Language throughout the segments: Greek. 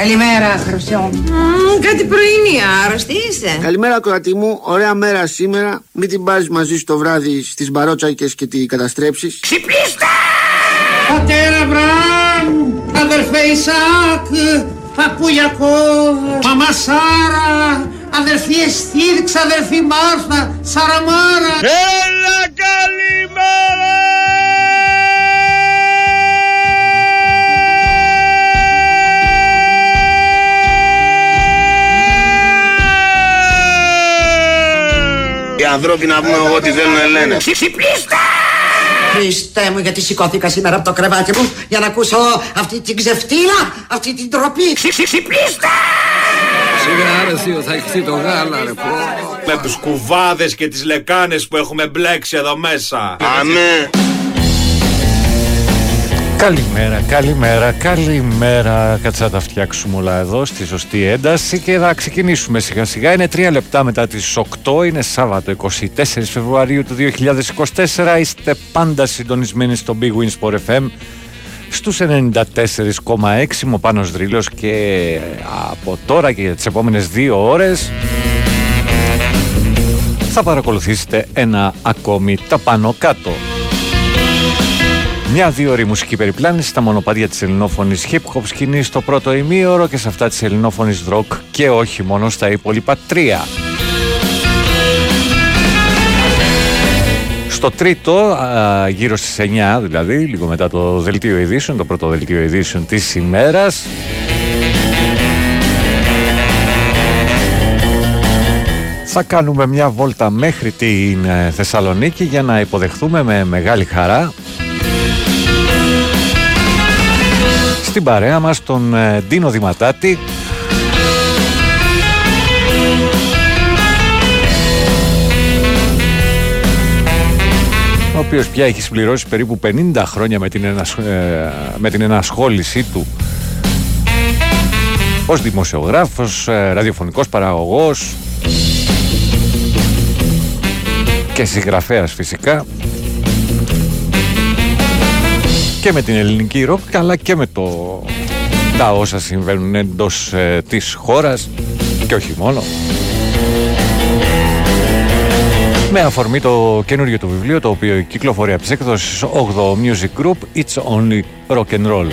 Καλημέρα, Χρυσό. κάτι πρωινή, άρρωστη είσαι. Καλημέρα, κορατή μου. Ωραία μέρα σήμερα. Μην την πάρεις μαζί σου το βράδυ στις μπαρότσακες και τη καταστρέψεις. Ξυπνήστε! Πατέρα Βραμ, αδερφέ Ισάκ, παππού Ιακώβ, μαμά Σάρα, αδερφή Εστίδη, ξαδερφή Μάρθα, Σαραμάρα. Έλα καλημέρα! Οι ανθρώποι να πούμε ό,τι θέλουν λένε. Ξυπνήστε! Χριστέ μου, γιατί σηκώθηκα σήμερα από το κρεβάτι μου για να ακούσω αυτή την ξεφτύλα, αυτή την τροπή. Ξυπνήστε! Σιγά ρε θείο, θα χυθεί το γάλα ρε πω. Με τους κουβάδες και τις λεκάνες που έχουμε μπλέξει εδώ μέσα. Αμέ. Καλημέρα, καλημέρα, καλημέρα. Κάτσε να τα φτιάξουμε όλα εδώ στη σωστή ένταση και θα ξεκινήσουμε σιγά σιγά. Είναι τρία λεπτά μετά τις 8, είναι Σάββατο 24 Φεβρουαρίου του 2024. Είστε πάντα συντονισμένοι στο Big Win Sport FM στους 94,6 μου Πάνος Δρύλος και από τώρα και για τις επόμενες δύο ώρες θα παρακολουθήσετε ένα ακόμη τα πάνω κάτω. Μια δύο ώρη μουσική περιπλάνηση στα μονοπάτια της ελληνόφωνης hip hop σκηνή στο πρώτο ημίωρο και σε αυτά της ελληνόφωνης rock και όχι μόνο στα υπόλοιπα τρία. Στο τρίτο, α, γύρω στις 9 δηλαδή, λίγο μετά το δελτίο ειδήσεων, το πρώτο δελτίο ειδήσεων της ημέρας, θα κάνουμε μια βόλτα μέχρι την ε, Θεσσαλονίκη για να υποδεχθούμε με μεγάλη χαρά στην παρέα μας τον ε, Ντίνο Δηματάτη. Ο οποίος πια έχει συμπληρώσει περίπου 50 χρόνια με την, ενασ... ε, με την ενασχόλησή του. Ως δημοσιογράφος, ε, ραδιοφωνικός παραγωγός και συγγραφέας φυσικά και με την ελληνική ροκ αλλά και με το τα όσα συμβαίνουν εντός ε, της χώρας και όχι μόνο. Με αφορμή το καινούριο του βιβλίο το οποίο κυκλοφορεί από τις έκδοσεις 8 Music Group It's Only Rock and Roll.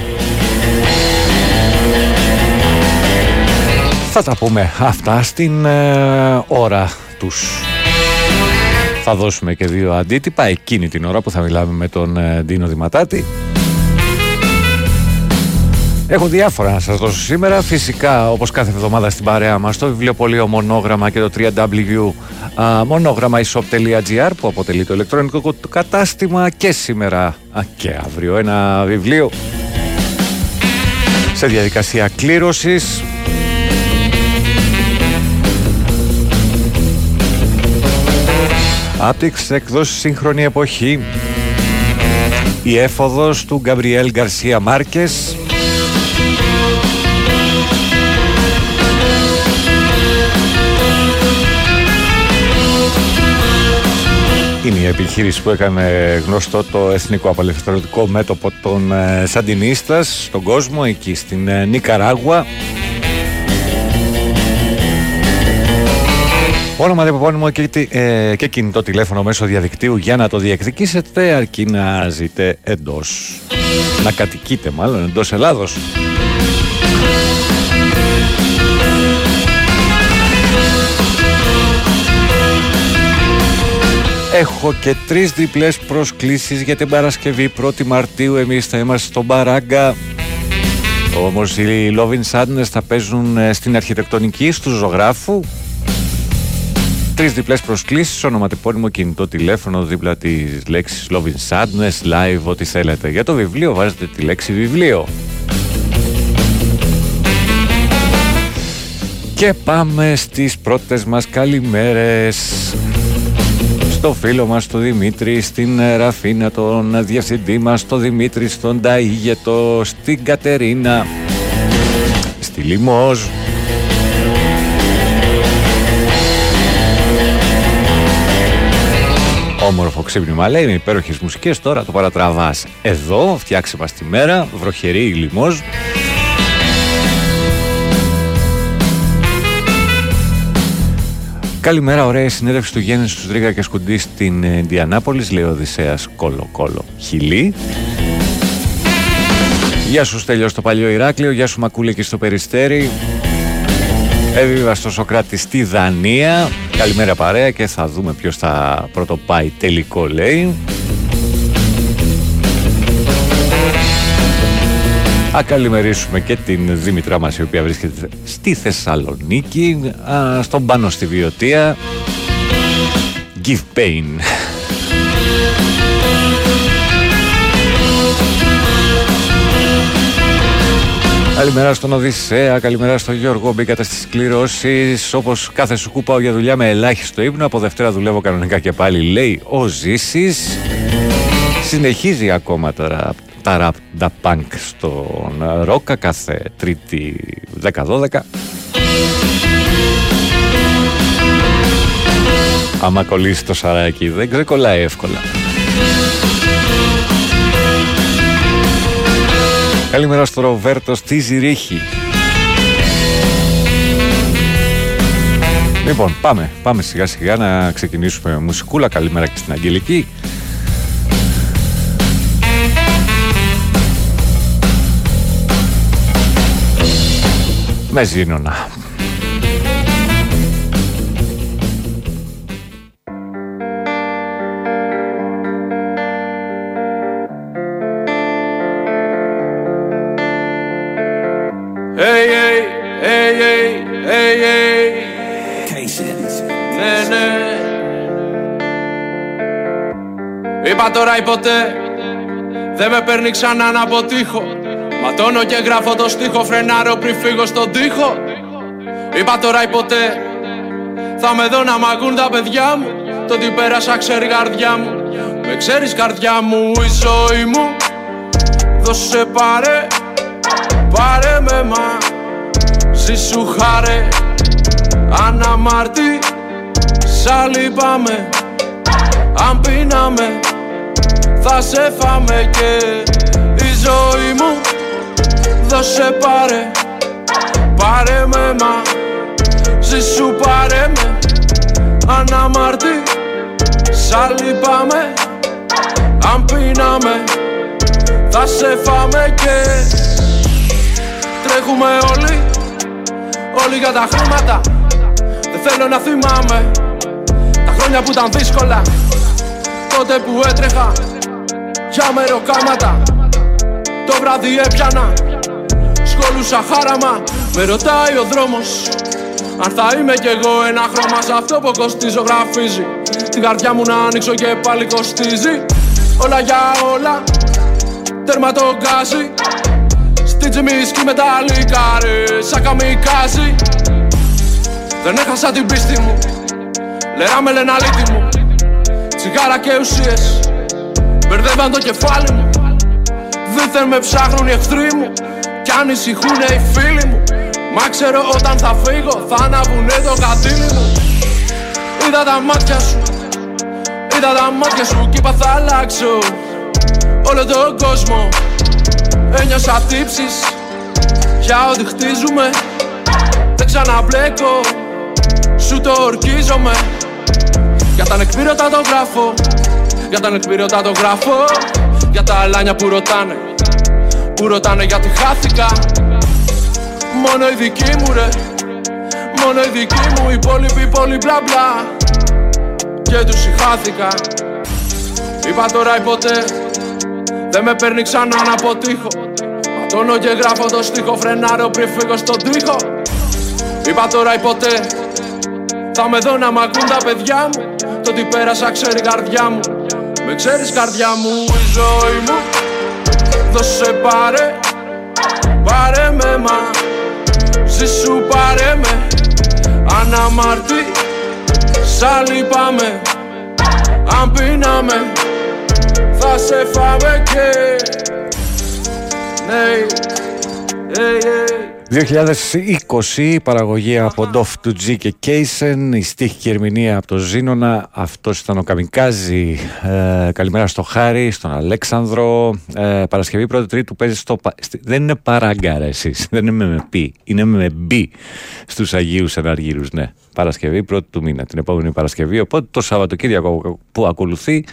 Θα τα πούμε αυτά στην ε, ώρα τους. Θα δώσουμε και δύο αντίτυπα εκείνη την ώρα που θα μιλάμε με τον ε, Ντίνο Δηματάτη Έχω διάφορα να σας δώσω σήμερα. Φυσικά, όπως κάθε εβδομάδα στην παρέα μας, το βιβλιοπωλείο Μονόγραμμα και το www.monogrammaishop.gr που αποτελεί το ηλεκτρονικό του κατάστημα και σήμερα α, και αύριο ένα βιβλίο σε διαδικασία κλήρωσης. Από τις εκδόσεις σύγχρονη εποχή η έφοδος του Γκαμπριέλ Γκαρσία Μάρκες επιχείρηση που έκανε γνωστό το Εθνικό Απελευθερωτικό Μέτωπο των ε, Σαντινίστας στον κόσμο, εκεί στην ε, Νικαράγουα. Όνομα διαποπώνυμο και, ε, και κινητό τηλέφωνο μέσω διαδικτύου για να το διεκδικήσετε αρκεί να ζείτε εντός. Να κατοικείτε μάλλον εντός Ελλάδος. Έχω και τρεις διπλές προσκλήσεις για την Παρασκευή 1η Μαρτίου. Εμείς θα είμαστε στον Μπαράγκα. Όμως οι Loving Sadness θα παίζουν ε, στην αρχιτεκτονική του ζωγράφου. Τρεις διπλές προσκλήσεις, ονοματεπώνυμο κινητό τηλέφωνο δίπλα της λέξης Loving Sadness, live, ό,τι θέλετε. Για το βιβλίο βάζετε τη λέξη βιβλίο. Και πάμε στις πρώτες μας καλημέρες στο φίλο μας τον Δημήτρη, στην Ραφίνα τον διευθυντή μας τον Δημήτρη, στον Ταΐγετο, στην Κατερίνα, στη Λιμόζ. Όμορφο ξύπνημα λέει με υπέροχες μουσικές. Τώρα το παρατραβάς. Εδώ φτιάξε μας τη μέρα βροχερή η Λιμόζ Καλημέρα, ωραία συνέντευξη του Γέννη του Τρίγα και Σκουντή στην ε, Ιντιανάπολη. Λέει ο Οδυσσέας Κόλο Κόλο Χιλή. Γεια σου Στέλιο στο παλιό Ηράκλειο, γεια σου Μακούλη εκεί στο Περιστέρι. Έβιβα στο Σοκράτη στη Δανία. Καλημέρα παρέα και θα δούμε ποιος θα πρωτοπάει τελικό λέει. Α καλημερίσουμε και την Δήμητρά μας η οποία βρίσκεται στη Θεσσαλονίκη, α, στον πάνω στη Βιωτία. Give pain. Καλημέρα στον Οδυσσέα, καλημέρα στον Γιώργο. Μπήκατε στις κληρώσεις. Όπως κάθε σου κούπαω για δουλειά με ελάχιστο ύπνο. Από Δευτέρα δουλεύω κανονικά και πάλι, λέει ο Ζήσης. Συνεχίζει ακόμα τώρα τα ραπ τα πανκ στον Ρόκα κάθε Τρίτη 10-12. Άμα κολλήσει το σαράκι δεν ξεκολλάει εύκολα. Καλημέρα στο Ροβέρτο στη Ζηρίχη. Λοιπόν, πάμε, πάμε σιγά σιγά να ξεκινήσουμε μουσικούλα. Καλημέρα και στην Αγγελική. Με ζήνονα. Hey, hey, hey, hey, hey, hey. Ναι, ναι. Είπα τώρα ή ποτέ Δεν με παίρνει ξανά να αποτύχω Ματώνω και γράφω το στίχο Φρενάρω πριν φύγω στον τοίχο. Είπα τώρα ή ποτέ Θα με δω να μ' ακούν τα παιδιά μου. Το τι πέρασα ξέρει καρδιά μου. Με ξέρεις καρδιά μου η ζωή μου. Δώσε πάρε Πάρε με μα. Ζήσου χάρε Αναμάρτη. Σ' λυπάμαι Αν πίναμε Θα σε φάμε και Η ζωή μου Δώσε πάρε. Πάρε με μα. Ζήσου πάρε με. Αναμάρτη Σ' λυπάμαι Αν πίναμε Θα σε φάμε και Τρέχουμε όλοι. Όλοι για τα χρήματα. Δεν θέλω να θυμάμαι Τα χρόνια που ήταν δύσκολα. Τότε που έτρεχα Για μεροκάματα Το βράδυ έπιανα Σκολούσα χάραμα. Με ρωτάει ο δρόμος αν θα είμαι κι εγώ ένα χρώμα σε αυτό που κοστίζω γραφίζει Την καρδιά μου να ανοίξω και πάλι κοστίζει. Όλα για όλα Τέρμα το γκάζι Στη τζιμίσκη με τα λικάρε Σαν καμικάζι. Δεν έχασα την πίστη μου Λερά με λένε αλήτη μου. Τσιγάρα και ουσίες Μπερδεύαν το κεφάλι μου. Δίθεν με ψάχνουν οι εχθροί μου Κι ανησυχούνε οι φίλοι μου Μα ξέρω όταν θα φύγω θα αναβουνε το κατήλι μου. Είδα τα μάτια σου Είδα τα μάτια σου κι είπα θα αλλάξω Όλο τον κόσμο. Ένιωσα τύψεις Για ό,τι χτίζουμε. Δεν ξαναμπλέκω Σου το ορκίζομαι. Για τα ανεκπλήρωτα το γράφω Για τα ανεκπλήρωτα το γράφω. Για τα αλάνια που ρωτάνε Που ρωτάνε γιατί χάθηκα. Μόνο η δική μου ρε. Μόνο η δική μου Οι υπόλοιποι πολύ μπλα μπλα. Και τους συχάθηκα Είπα τώρα ή ποτέ Δεν με παίρνει ξανά να αποτύχω Ματώνω και γράφω το στίχο Φρενάρω πριν φύγω στον τοίχο. Είπα τώρα ή ποτέ Θα με δω να μ' ακούν τα παιδιά μου. Το τι πέρασα ξέρει η καρδιά μου. Με ξέρεις καρδιά μου η ζωή μου Δώσε πάρε Πάρε με μα. Ζήσου πάρε με. Αναμάρτη Σ' λυπάμαι Αν πίναμε Θα σε φάμε και Ναι hey, hey. 2020 παραγωγή από Dove to G και Kaysen η στίχη και ερμηνεία από το Ζήνονα αυτός ήταν ο Καμικάζη. Ε, καλημέρα στο Χάρη, στον Αλέξανδρο. Ε, Παρασκευή πρώτη τρίτου παίζει στο δεν είναι παράγκα εσείς δεν είναι με π, είναι με μπ στους Αγίους Εναργύρους ναι, Παρασκευή πρώτη του μήνα την επόμενη Παρασκευή. Οπότε το Σαββατοκύριακο που ακολουθεί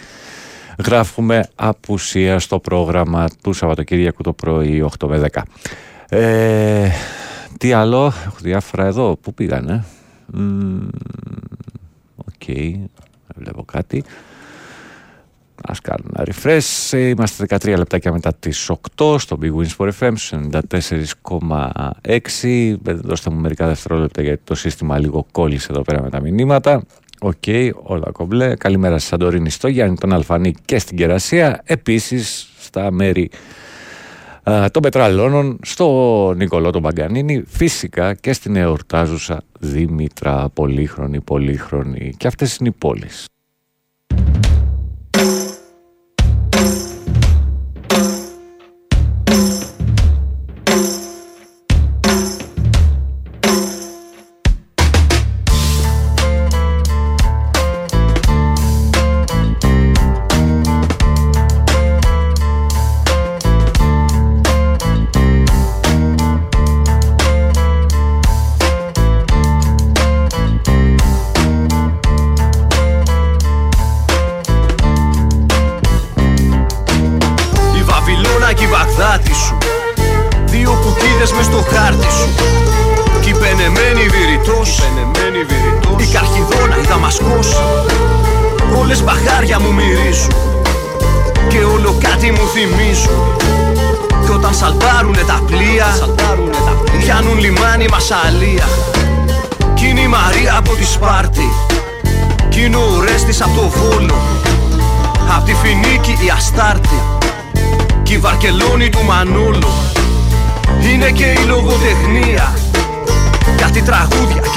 γράφουμε απουσία στο πρόγραμμα του Σαββατοκύριακου το πρωί 8 με 10 ε, τι άλλο, έχω διάφορα εδώ, πού πήγανε; OK, okay, δεν βλέπω κάτι. Ας κάνουμε ένα refresh. Είμαστε 13 λεπτάκια μετά τις 8 στο bwin ΣΠΟΡ FM 94,6. Δώστε μου μερικά δευτερόλεπτα γιατί το σύστημα λίγο κόλλησε εδώ πέρα με τα μηνύματα. OK, okay, όλα κομπλέ. Καλημέρα στη Σαντορίνη, στο Γιάννη, τον Αλφανή και στην Κερασία. Επίσης στα μέρη των Πετραλώνων, στο Νικολό τον Παγκανίνη, φυσικά και στην εορτάζουσα Δήμητρα, πολύχρονη, πολύχρονη. Και αυτές είναι οι πόλεις.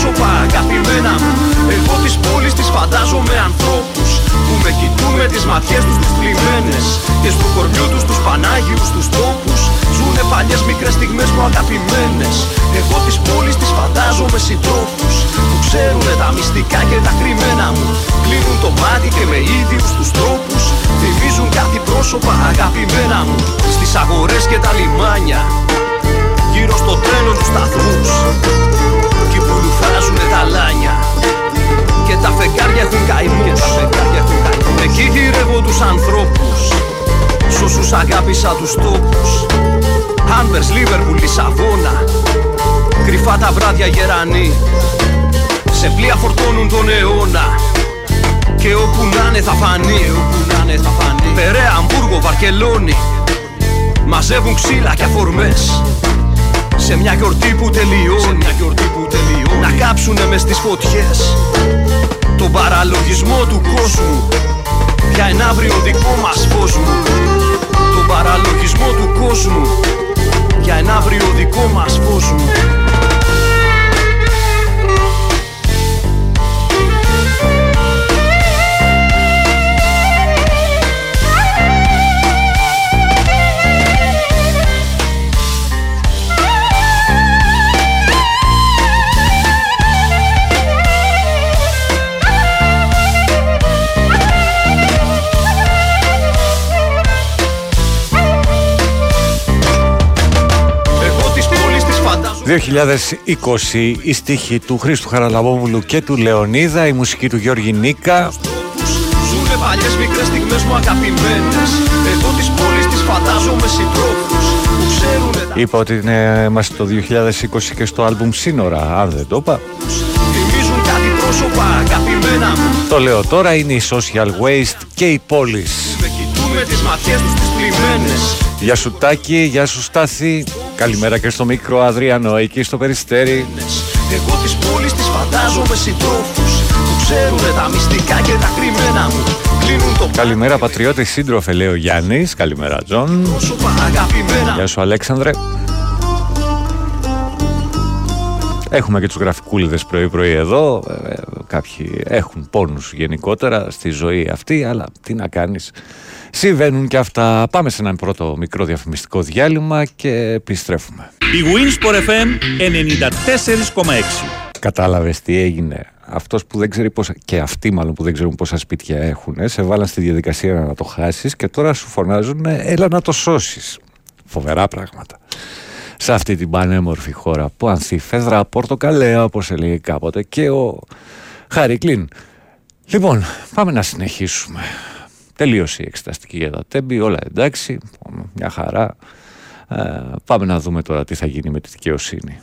πρόσωπα αγαπημένα Εγώ της πόλης της φαντάζομαι ανθρώπους Που με κοιτούν με τις ματιές τους τις Και στο κορμιού τους τους πανάγιους τους τόπους Ζουνε παλιές μικρές στιγμές μου αγαπημένες. Εγώ της πόλης της φαντάζομαι συντρόφους Που ξέρουνε τα μυστικά και τα κρυμμένα μου. Κλείνουν το μάτι και με ίδιους τους τρόπους Θυμίζουν κάτι πρόσωπα αγαπημένα μου. Στις αγορές και τα λιμάνια Γύρω στο τρένο τους σταθμούς. Φράζουνε τα λάνια. Και τα φεγγάρια έχουν καημούς Εκεί γυρεύω τους ανθρώπους. Σ' όσους αγάπησα τους τόπους. Άνβερς, Λίβερπουλ, Λισαβόνα. Κρυφά τα βράδια γερανή Σε πλοία φορτώνουν τον αιώνα. Και όπου να'ναι θα φανεί, όπου να'ναι θα φανεί. Περέα, Αμβούργο, Βαρκελόνη. Μαζεύουν ξύλα και αφορμές. Σε μια γιορτή που τελειώνει, σε μια γιορτή που τελειώνει Να κάψουνε μες τις φωτιές. Τον παραλογισμό του κόσμου. Για ένα αύριο δικό μας φως μου. Τον παραλογισμό του κόσμου. Για ένα αύριο δικό μας φως μου. Στίχη του Χρήστου Χαραλαμπόπουλου και του Λεωνίδα, η μουσική του Γιώργη Νίκα. Ζουνε παλιές μικρές στιγμές μου αγαπημένες Εγώ τις πόλεις τις φαντάζομαι συντρόφους Είπα ότι είναι, είμαστε το 2020 και στο άλμπουμ Σύνορα, αν δεν το είπα. Θυμίζουν κάτι πρόσωπα αγαπημένα μου. Το λέω τώρα, είναι η Social Waste και οι πόλεις. Με κοιτούν τις ματιές τους τις πλημμένες. Γεια σου Τάκη, γεια σου Στάθη. Καλημέρα και στο μικρό Αδριανό εκεί στο Περιστέρι. Εγώ τις πόλεις τις φαντάζομαι συντρόφους Που ξέρουνε τα μυστικά και τα κρυμμένα μου. Κλείνουν το Καλημέρα πατριώτη σύντροφε λέει ο Γιάννης. Καλημέρα Τζον. Πρόσωπα αγαπημένα. Γεια σου Αλέξανδρε. Έχουμε και τους γραφικούλιδες πρωί πρωί εδώ. Ε, Κάποιοι έχουν πόνους γενικότερα στη ζωή αυτή Αλλά τι να κάνεις Συμβαίνουν και αυτά Πάμε σε ένα πρώτο μικρό διαφημιστικό διάλειμμα Και επιστρέφουμε Η Winsport FM 94,6 Κατάλαβες τι έγινε αυτός που δεν ξέρει πόσα, και αυτοί μάλλον που δεν ξέρουν πόσα σπίτια έχουν, σε βάλαν στη διαδικασία να το χάσεις και τώρα σου φωνάζουν έλα να το σώσεις. Φοβερά πράγματα. Σε αυτή την πανέμορφη χώρα που ανθεί φέδρα πορτοκαλέα όπως έλεγε κάποτε και ο Χαρικλίν. Λοιπόν, πάμε να συνεχίσουμε. Τελείωσε η εξεταστική για τα τέμπη, όλα εντάξει, μια χαρά. Ε, πάμε να δούμε τώρα τι θα γίνει με τη δικαιοσύνη.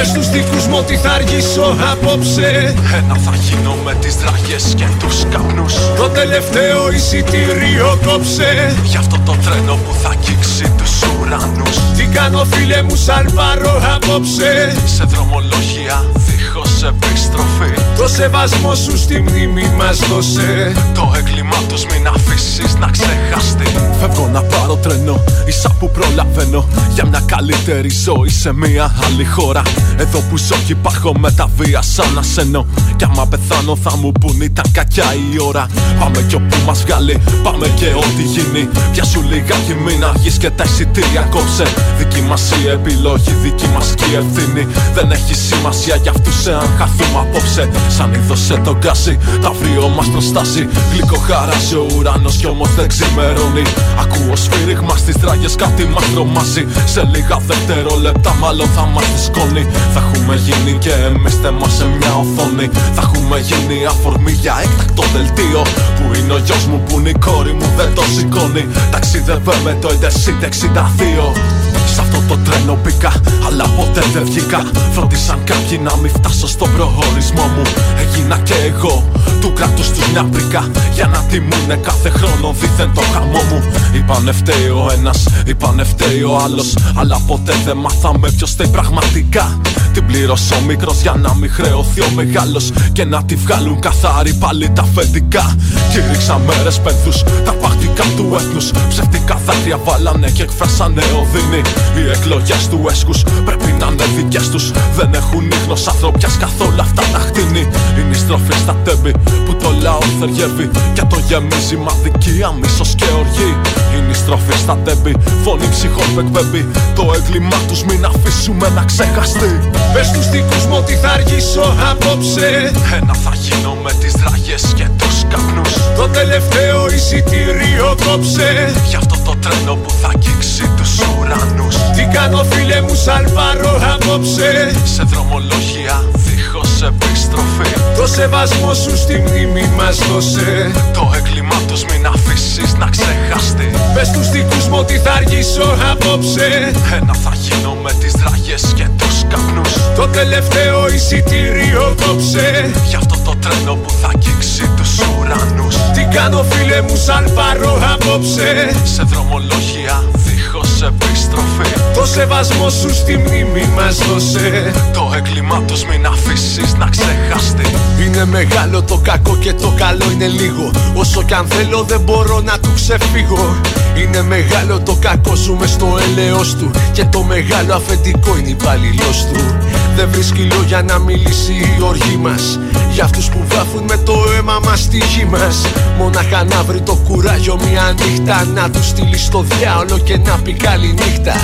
Πες στους δικούς μου ότι θα αργήσω απόψε. Ένα θα γίνω με τις δραγές και τους καπνούς. Το τελευταίο εισιτήριο κόψε. Γι' αυτό το τρένο που θα αγγίξει τους ουρανούς. Τι κάνω φίλε μου σαν πάρω απόψε. Σε δρομολόγια δίχως επιστροφή. Το σεβασμό σου στη μνήμη μας δώσε. Το έγκλημά τους μην αφήσεις να ξεχαστεί. Φεύγω να πάρω τρένο, ίσα που προλαβαίνω. Για μια καλύτερη ζωή σε μια άλλη χώρα Εδώ που ζω και υπάρχω με τα βία σαν ασένω Κι άμα πεθάνω θα μου πουν ήταν κακιά η ώρα. Πάμε κι όπου μας βγάλει, πάμε και ό,τι γίνει. Πια σου λιγάκι μην αργείς και τα εισιτήρια κόψε. Δική μας η επιλογή, δική μας και η ευθύνη. Δεν έχει σημασία για αυτούς εάν χαθούμε απόψε. Σαν είδωσε το γκάζι, τα αύριο μας προστάσει Γλυκό χαράζει ο ουρανός κι όμως δεν ξημερώνει. Ακούω σφύριγμα στις δράγες κάτι μας τρομάζει Σε λίγα δευτερόλεπτα μάλλον θα μας σκόνη Θα έχουμε γίνει και εμείς θέμα σε μια οθόνη. Θα έχουμε γίνει αφορμή για έκτακτο δελτίο. Που είναι ο γιος μου που είναι η κόρη μου δεν το σηκώνει. Ταξίδευε με το Intercity 62 Σ' αυτό το τρένο μπήκα, αλλά ποτέ δεν βγήκα. Φρόντισαν κάποιοι να μην φτάσω στον προορισμό μου. Έγινα και εγώ του κράτους τους μια πρίκα. Για να τιμούνε κάθε χρόνο δίθεν το χαμό μου. Είπανε φταίει ο ένας, είπανε φταίει ο άλλος. Αλλά ποτέ δεν μάθαμε ποιος φταίει πραγματικά. Την πλήρωσε ο μικρός για να μην χρεωθεί ο μεγάλος. Και να τη βγάλουν καθάρι πάλι τα αφεντικά. Κήρυξα μέρες πένθους, τα παχτικά του έθνους. Ψευτικά δάκρυα βάλανε και εκφράσανε οδύνη Οι εκλογές του έσκους πρέπει να είναι δικές τους. Δεν έχουν ίχνος ανθρωπιάς καθόλου αυτά τα χτίνη Είναι η στροφή στα τέμπη που το λαό θεριεύει. Και το γεμίζει μαδικία, μίσος και οργή. Είναι η στροφή στα τέμπη, φωνή ψυχών που εκπέμπει. Το έγκλημά τους μην αφήσουμε να ξεχαστεί. Πες στους δικούς μου ότι θα αργήσω απόψε. Ένα θα γίνω με τις δραγές και τους καπνούς. Το τελευταίο εισιτήριο κόψε. Γι' αυτό το τρένο που θα αγγίξει τους ουρανούς Τι κάνω φίλε μου σαν πάρω απόψε. Σε δρομολόγια δίχως επιστροφή. Το σεβασμό σου στη μνήμη μας δώσε. Το έγκλημά τους μην αφήσεις να ξεχαστεί. Πες στους δικούς μου ότι θα αργήσω απόψε. Ένα θα γίνω με τις δραγές και τους καπνούς. Το τελευταίο εισιτήριο κόψε. Γι' αυτό το τρένο που θα αγγίξει τους ουρανούς. Τι κάνω φίλε μου σαν πάρω απόψε. Σε δρομολόγια δίχως επιστροφή. Το σεβασμό σου στη μνήμη μας δώσε. Το έγκλημά τους μην αφήσεις να ξεχαστεί Είναι μεγάλο το κακό και το καλό είναι λίγο. Όσο κι αν θέλω δεν μπορώ να του ξεφύγω. Είναι μεγάλο το κακό ζούμε στο έλεος του. Και το μεγάλο αφεντικό είναι υπαλληλός του Δεν βρίσκει λόγια να μιλήσει η οργή μας. Για αυτούς που βάφουν με το αίμα μας στη γη μας. Μόναχα να βρει το κουράγιο μια νύχτα Να τους στείλει στο διάολο και να πει καλή νύχτα.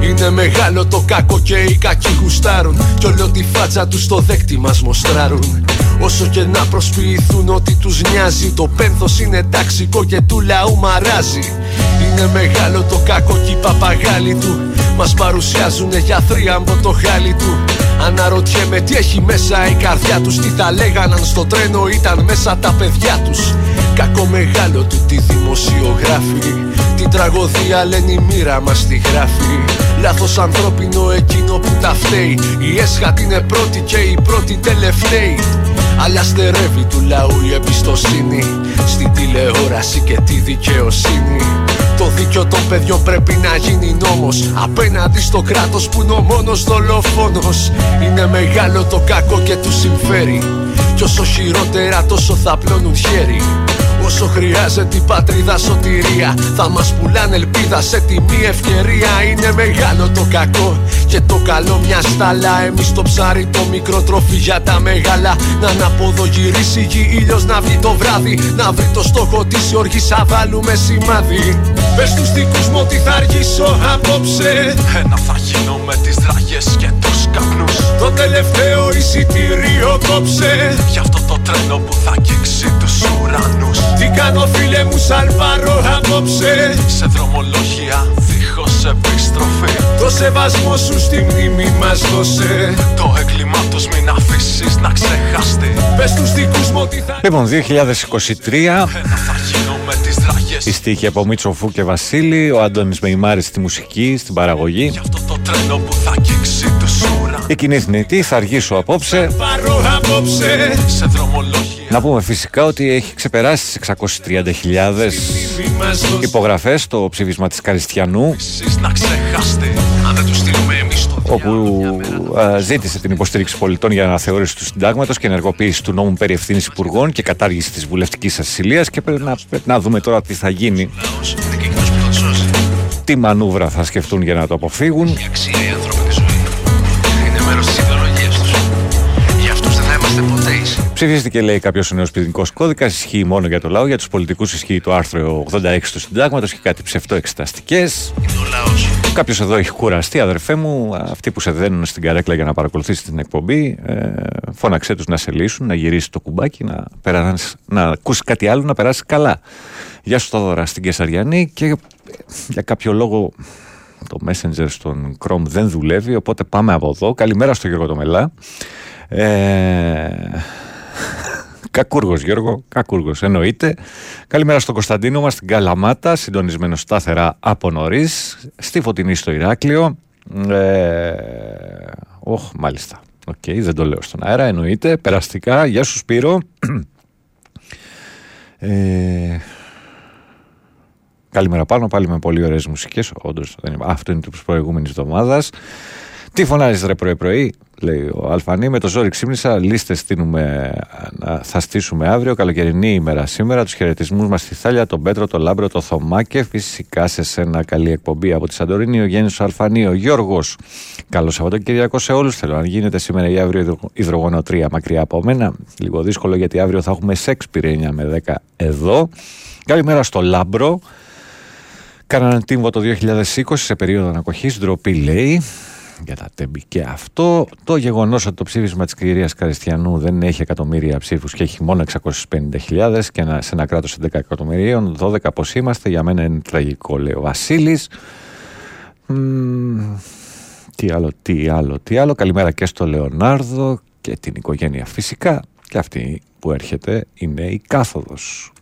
Είναι μεγάλο το κακό και οι κακοί γουστάρουν. Κι όλο τη φάτσα τους στο δέκτη μας μοστράρουν. Όσο και να προσποιηθούν ότι τους νοιάζει Το πένθος είναι ταξικό και του λαού μαράζει. Είναι μεγάλο το κακό και οι παπαγάλοι του. Μας παρουσιάζουν για θρίαμβο το χάλι του Αναρωτιέμαι τι έχει μέσα η καρδιά τους Τι θα λέγαν αν στο τρένο ήταν μέσα τα παιδιά τους. Κακό μεγάλο του τη δημοσιογράφη Την τραγωδία λένε η μοίρα μας τη γράφει Λάθος ανθρώπινο εκείνο που τα φταίει Η έσχατη είναι πρώτη και η πρώτη τελευταίη. Αλλά στερεύει του λαού η εμπιστοσύνη Στην τηλεόραση και τη δικαιοσύνη Το δίκιο των παιδιών πρέπει να γίνει νόμος. Απέναντι στο κράτος που είναι ο μόνος δολοφόνος. Είναι μεγάλο το κακό και του συμφέρει. Κι όσο χειρότερα τόσο θα πλώνουν χέρι Όσο χρειάζεται η πατρίδα σωτηρία. Θα μας πουλάνε ελπίδα σε τιμή ευκαιρία. Είναι μεγάλο το κακό και το καλό μια στάλα. Εμείς το ψάρι το μικρό τροφή για τα μεγάλα. Να αναποδογυρίσει η γη ήλιος να βγει το βράδυ. Να βρει το στόχο της οργής θα βάλουμε σημάδι. Πες στους δικούς μου ότι θα αργήσω απόψε. Ένα θα γίνω με τις δραγές και τους καπνούς. Το τελευταίο εισιτήριο κόψε. Για αυτό το τρένο που θα αγγίξει τους ουρανούς Τι κάνω φίλε μου σαλβάρω απόψε Σε δρομολόγια δίχως επιστροφή Το σεβασμό σου στη μνήμη μας δώσε Το έγκλημά τους μην αφήσεις να ξεχαστεί Πες στους δικούς μου ότι θα Λοιπόν, 2023. Ένα θα γίνω με τις δραγές Η στίχη από Μίτσο Φου και Βασίλη, ο Άντωνης Μεϊμάρης στη μουσική, στην παραγωγή. Για αυτό το τρένο που θα αγγίξει τους ουρανούς Η κοινή θνητή, θα αργήσω απόψε. πάρω απόψε Σε δρομολόγια Να πούμε φυσικά ότι έχει ξεπεράσει τις 630.000 Μνήμη μας δώσε υπογραφές το ψήφισμα της Καριστιανού εσείς να ξεχαστεί Αν δεν τους στείλουμε εμείς το όπου α, ζήτησε την υποστήριξη πολιτών για αναθεώρηση του συντάγματος και ενεργοποίηση του νόμου περί ευθύνης υπουργών και κατάργηση της βουλευτικής ασυλίας. Και πρέπει να, πρέπει να δούμε τώρα τι θα γίνει, λαός είναι και εκείνος που τον σώζει τι μανούβρα θα σκεφτούν για να το αποφύγουν. Ψηφίστηκε, λέει, κάποιος ο νέος ποινικός κώδικας. Ισχύει μόνο για το λαό. Για τους πολιτικούς ισχύει το άρθρο 86 του συντάγματος και κάτι ψευτοεξεταστικές. Είναι ο λαός Κάποιος εδώ έχει κουραστεί, αδερφέ μου. Αυτοί που σε δένουν στην καρέκλα για να παρακολουθήσει την εκπομπή, ε, φώναξέ τους να σε λύσουν, να γυρίσει το κουμπάκι, να, περάσεις, να ακούσεις κάτι άλλο, να περάσεις καλά. Γεια σου, Θοδωρά, στην Κεσαριανή και ε, για κάποιο λόγο το Messenger στον Chrome δεν δουλεύει, οπότε πάμε από εδώ. Καλημέρα στο Γιώργο Τομελά. Ε, Κακούργος Γιώργο, κακούργος εννοείται. Καλημέρα στον Κωνσταντίνο μας στην Καλαμάτα, συντονισμένο σταθερά από νωρίς, στη Φωτεινή στο Ηράκλειο. Ε, Οχ, μάλιστα. Οκ, δεν το λέω στον αέρα, εννοείται. Περαστικά, γεια σου Σπύρο. ε, Καλημέρα Πάνο, πάλι με πολύ ωραίες μουσικές. Όντως, δεν είναι- αυτό είναι της προηγούμενης εβδομάδας. Τι φωνάζεις ρε πρωί πρωί, λέει ο Αλφανή. Με το ζόρι ξύπνησα. Λίστες στείλουμε, να- θα στήσουμε αύριο. Καλοκαιρινή ημέρα σήμερα. Τους χαιρετισμούς μας στη Θάλια, τον Πέτρο, τον Λάμπρο, τον Θωμά και φυσικά σε σένα καλή εκπομπή από τη Σαντορίνη. Ο Γέννης ο Αλφανή, ο Γιώργος. Καλό Σαββατοκύριακο σε όλους. Θέλω αν γίνεται σήμερα ή αύριο υδρο- υδρογονοτρία μακριά από μένα. Λίγο δύσκολο γιατί αύριο θα έχουμε σεξ 9 με 10 εδώ. Καλημέρα στο Λάμπρο. Κάνανε τύμβο το 2020 σε περίοδο ανακοχής. Ντροπή λέει για τα τέμπη και αυτό. Το γεγονός ότι το ψήφισμα της κυρίας Καριστιανού δεν έχει εκατομμύρια ψήφους και έχει μόνο 650.000 και ένα, σε ένα κράτος 11 εκατομμυρίων, 12 πώς είμαστε, για μένα είναι τραγικό, λέει ο Βασίλης. Τι άλλο, τι άλλο, τι άλλο. Καλημέρα και στο Λεωνάρδο και την οικογένεια φυσικά. Και αυτή που έρχεται είναι η κάθοδος.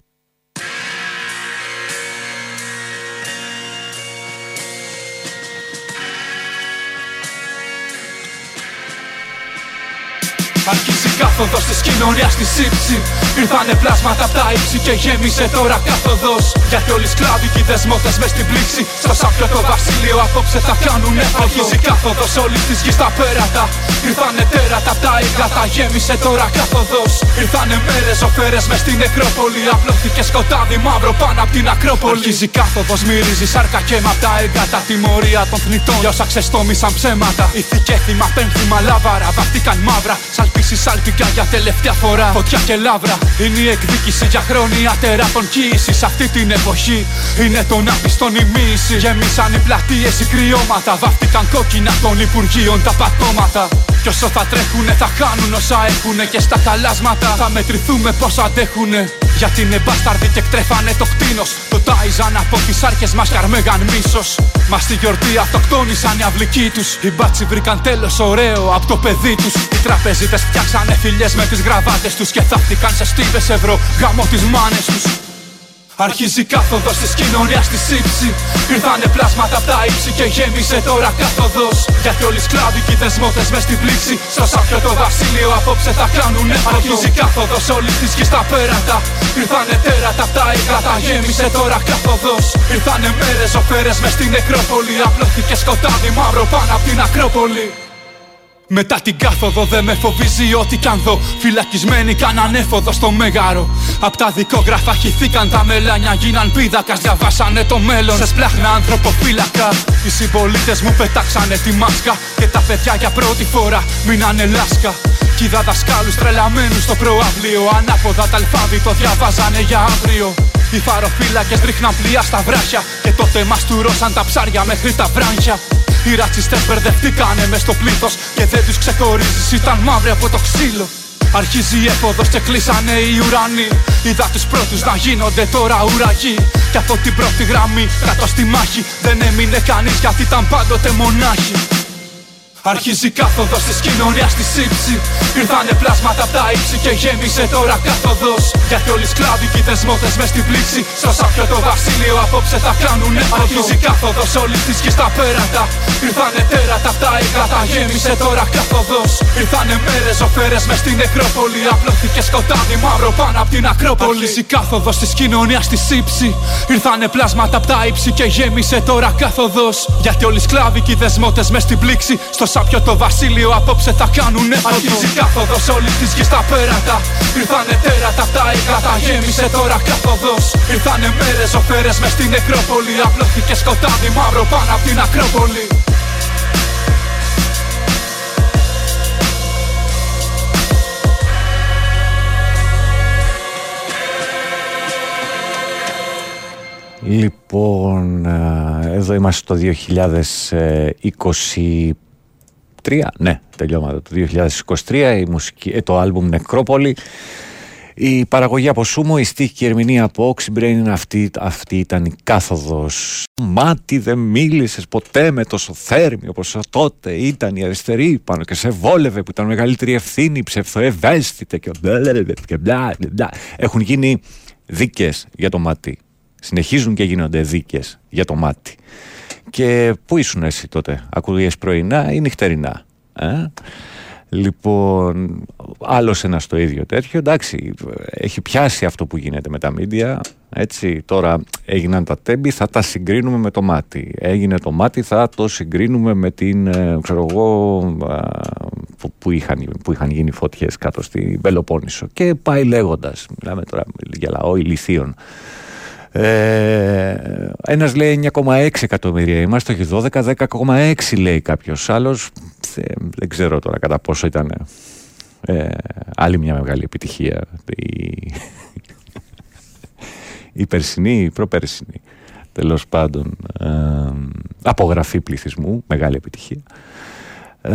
Αρχίζει η κάθοδος της κοινωνίας της ύψη. Ήρθανε πλάσματα από τα ύψη και γέμισε τώρα κάθοδος. Γιατί όλοι οι σκλάβικοι δεσμότες μες στην πλήξη. Στο σάπιο το βασίλειο απόψε θα κάνουν έφοδο. Αρχίζει η κάθοδος όλης της γης στα πέρατα. Ήρθανε τέρατα από τα ύγατα, γέμισε τώρα κάθοδος. Ήρθανε μέρες οφέρε μες στην νεκρόπολη. Απλώθηκε σκοτάδι μαύρο πάνω από την Ακρόπολη. Αρχίζει η κάθοδος, μυρίζει σάρκα και με απ' τα έγκατα. Τιμωρία των θνητών για όσα ξεστόμησαν ψέματα. Ηθικέ θύμα, πένθυμα, λάβαρα. Βαφτήκαν μαύρα. Σαλπίσει σάλπικα για τελευταία φορά. Φωτιά και λάβρα. Είναι η εκδίκηση για χρόνια τεράτων κοίησης. Αυτή την εποχή είναι τον άπιστον η μοίηση. Γεμίσαν οι πλατείες οι κρυώματα. Βάφτηκαν κόκκινα των Υπουργείων τα πατώματα. Κι όσο θα τρέχουνε θα κάνουν όσα έχουνε Και στα χαλάσματα θα μετρηθούμε πως αντέχουνε Γιατί είναι μπάσταρδοι και εκτρέφανε το κτίνος Το τάιζαν από τις άρκες μας καρμέγαν μίσος Μας στη γιορτή αυτοκτόνησαν οι αυλικοί τους Οι μπάτσι βρήκαν τέλος ωραίο από το παιδί τους Οι τραπεζίτες φτιάξανε φιλιές με τις γραβάτες τους Και θαύτηκαν σε στίβες ευρώ γάμο τις μάνες τους Αρχίζει κάθοδος της κοινωνίας στη σύψη. Ήρθανε πλάσματα από τα ύψη και γέμισε τώρα κάθοδο. Γιατί όλοι οι σκλάβοι και οι δεσμότε μες στην πλήξη. Στο σάπιο το βασίλειο απόψε θα κάνουνε Αρχίζει κάθοδος όλη τη γη στα πέρατα. Ήρθανε τέρατα από τα ήγατα. Γέμισε τώρα κάθοδο. Ήρθανε μέρες οφέρες μες στην νεκρόπολη. Απλώθηκε σκοτάδι μαύρο πάνω από την Ακρόπολη. Μετά την κάθοδο δεν με φοβίζει ό,τι κι αν δω. Φυλακισμένοι κάναν έφοδο στο μέγαρο. Απ' τα δικόγραφα χυθήκαν τα μελάνια. Γίναν πίδακας, διαβάσανε το μέλλον. Σε σπλάχνα ανθρωποφύλακα. Οι συμπολίτες μου πετάξανε τη μάσκα. Και τα παιδιά για πρώτη φορά μείνανε λάσκα. Κι είδα δασκάλου τρελαμένους στο προαύλιο. Ανάποδα τα αλφάβη το διαβάζανε για αύριο. Οι φαροφύλακες ρίχναν πλοία στα βράχια. Και τότε μα τουρώσαν τα ψάρια μέχρι τα βράχια. Οι ρατσιστέ μπερδευτήκανε μες στο πλήθος και δεν τους ξεχωρίζεις, ήταν μαύροι από το ξύλο. Αρχίζει η έφοδος και κλείσανε οι ουρανοί. Είδα τους πρώτους να γίνονται τώρα ουραγοί. Και από την πρώτη γραμμή κάτω στη μάχη Δεν έμεινε κανείς γιατί ήταν πάντοτε μονάχοι Αρχίζει κάθοδος της κοινωνίας στη σύψη. Ήρθανε πλάσματα από τα ύψη και γέμισε τώρα κάθοδος. Γιατί όλοι οι σκλάβοι και οι δεσμότες μες στην πλήξη. Στο σάπιο το βασίλειο απόψε θα κάνουνε Αρχίζει κάθοδος όλη της γης στα πέρατα. Ήρθανε τέρατα από τα ήγατα. Γέμισε τώρα κάθοδος. Ήρθανε μέρες οφέρε μες στην νεκρόπολη. Απλώθηκε σκοτάδι μαύρο πάνω από την Ακρόπολη. Αρχίζει κάθοδος της κοινωνίας στη σύψη. Ήρθανε πλάσματα από τα ύψη και γέμισε τώρα κάθοδος. Γιατί όλοι οι σκλάβοι και οι δεσμότες μες στην πλήξη. Στο σάπιο το βασίλειο απόψε θα κάνουνε Αρχίζει κάθοδος όλη τη γη στα πέρατα. Ήρθανε τέρατα τα ήγατα γέμισε τώρα κάθοδος. Ήρθανε μέρες οφέρες μες στην νεκρόπολη Απλώθηκε σκοτάδι μαύρο πάνω από την Ακρόπολη. Λοιπόν, εδώ είμαστε το 2020 ναι, τελειώματα του 2023, η μουσική, ε, το άλμπουμ Νεκρόπολη. Η παραγωγή από Σούμο, η στίχη και η ερμηνεία από Oxybrain είναι αυτή, αυτή ήταν η κάθοδος. Μάτι δεν μίλησες ποτέ με τόσο θέρμη όπως τότε ήταν η αριστερή πάνω και σε βόλευε που ήταν μεγαλύτερη ευθύνη, ψευθοευαίσθητε και μπλα μπλα. Έχουν γίνει δίκες για το μάτι. Συνεχίζουν και γίνονται δίκες για το μάτι. Και πού ήσουν εσύ τότε, ακούγες πρωινά ή νυχτερινά. Ε; Λοιπόν, άλλος ένας το ίδιο τέτοιο. Εντάξει, έχει πιάσει αυτό που γίνεται με τα μίντια. Έτσι, τώρα έγιναν τα τέμπη, θα τα συγκρίνουμε με το μάτι. Έγινε το μάτι, θα το συγκρίνουμε με την, ε, ξέρω εγώ, που, είχαν, που είχαν γίνει φωτιές κάτω στη Πελοπόννησο. Και πάει λέγοντας, μιλάμε τώρα για λαό ηλιθίων. Ε, Ένας λέει 9,6 εκατομμύρια είμαστε, όχι 12, 10,6 λέει κάποιος άλλος. Δεν ξέρω τώρα κατά πόσο ήταν ε, άλλη μια μεγάλη επιτυχία. Η, η περσινή, η προπέρσινη. Τέλος πάντων, ε, απογραφή πληθυσμού, μεγάλη επιτυχία. Ε,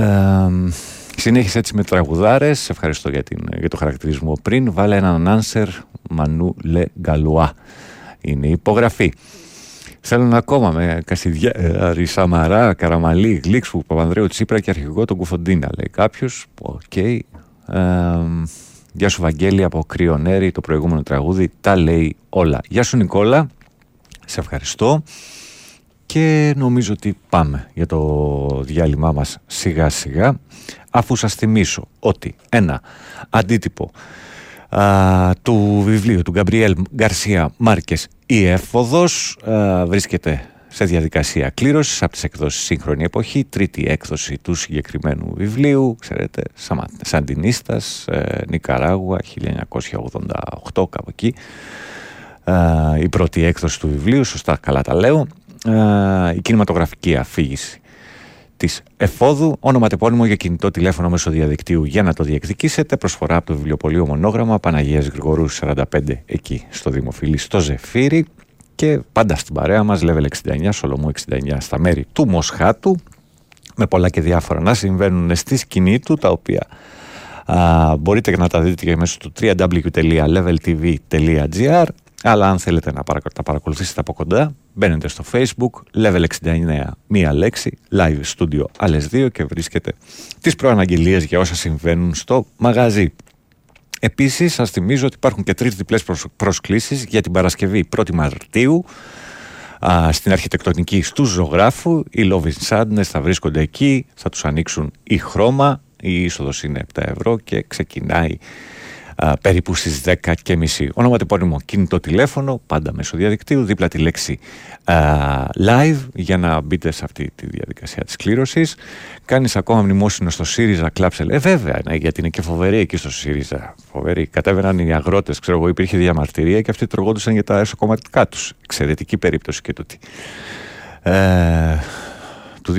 συνέχισε έτσι με τραγουδάρες, ευχαριστώ για, την, για το χαρακτηρισμό πριν. Βάλε έναν answer Μανού Λε Γκαλουά είναι η υπογραφή. Θέλουν ακόμα με Κασιδιά, Ρισαμαρά, Καραμαλή, Γλίξου, Παπανδρέου Τσίπρα και αρχηγό τον Κουφοντίνα, λέει κάποιος. Οκ. Okay. Ε, γεια σου Βαγγέλη από Κρυονέρη, το προηγούμενο τραγούδι, τα λέει όλα. Γεια σου Νικόλα, σε ευχαριστώ και νομίζω ότι πάμε για το διάλειμμά μας σιγά σιγά αφού σας θυμίσω ότι ένα αντίτυπο του βιβλίου του Γκαμπριέλ Γκαρσία Μάρκες. «Η Έφοδος» βρίσκεται σε διαδικασία κλήρωσης από τις εκδόσεις Σύγχρονη Εποχή, τρίτη έκδοση του συγκεκριμένου βιβλίου, ξέρετε, Σαντινίστας, ε, Νικαράγουα, 1988, κάπου εκεί. η πρώτη έκδοση του βιβλίου, σωστά καλά τα λέω, η κινηματογραφική αφήγηση της εφόδου, ονοματεπώνυμο για κινητό τηλέφωνο μέσω διαδικτύου. Για να το διεκδικήσετε. Προσφορά από το βιβλιοπωλείο Μονόγραμμα Παναγίας Γρηγορού 45 εκεί στο Δημοφιλή στο Ζεφύρι. Και πάντα στην παρέα μας Level 69, Σολομού 69 στα μέρη του Μοσχάτου με πολλά και διάφορα να συμβαίνουν στη σκηνή του τα οποία α, μπορείτε να τα δείτε και μέσω του www.leveltv.gr αλλά αν θέλετε να τα παρακολουθήσετε από κοντά, μπαίνετε στο facebook, level 69, μία λέξη, live studio άλλες δύο και βρίσκετε τις προαναγγελίες για όσα συμβαίνουν στο μαγαζί. Επίσης, σας θυμίζω ότι υπάρχουν και τρεις διπλές προσκλήσεις για την Παρασκευή 1η Μαρτίου α, στην αρχιτεκτονική στου ζωγράφου. Οι Love in Sadness θα βρίσκονται εκεί, θα τους ανοίξουν η χρώμα. Η είσοδος είναι 7 ευρώ και ξεκινάει α, περίπου στις 10 και μισή. Ονοματεπώνυμο κινητό τηλέφωνο, πάντα μέσω διαδικτύου, δίπλα τη λέξη α, live για να μπείτε σε αυτή τη διαδικασία της κλήρωσης. Κάνεις ακόμα μνημόσυνο στο ΣΥΡΙΖΑ Κλάψελ. Ε, βέβαια, ναι, γιατί είναι και φοβερή εκεί στο ΣΥΡΙΖΑ. Φοβερή. Κατέβαιναν οι αγρότες, ξέρω εγώ, υπήρχε διαμαρτυρία και αυτοί τρογόντουσαν για τα εσωκομματικά τους. Εξαιρετική περίπτωση και τούτη. Ε, του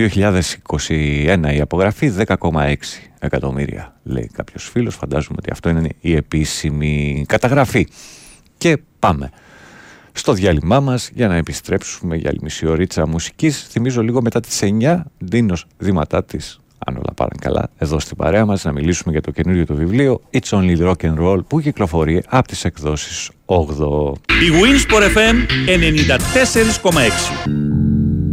2021 η απογραφή 10,6 εκατομμύρια λέει κάποιος φίλος. Φαντάζομαι ότι αυτό είναι η επίσημη καταγραφή. Και πάμε στο διάλειμμά μας για να επιστρέψουμε για άλλη μισή ωρίτσα μουσικής. Θυμίζω λίγο μετά τις 9 Δίνος Δήματάτης αν όλα πάνε καλά, εδώ στην παρέα μας να μιλήσουμε για το καινούριο του βιβλίο It's Only Rock and Roll που κυκλοφορεί από τις εκδόσεις 8. Η Winsport FM 94,6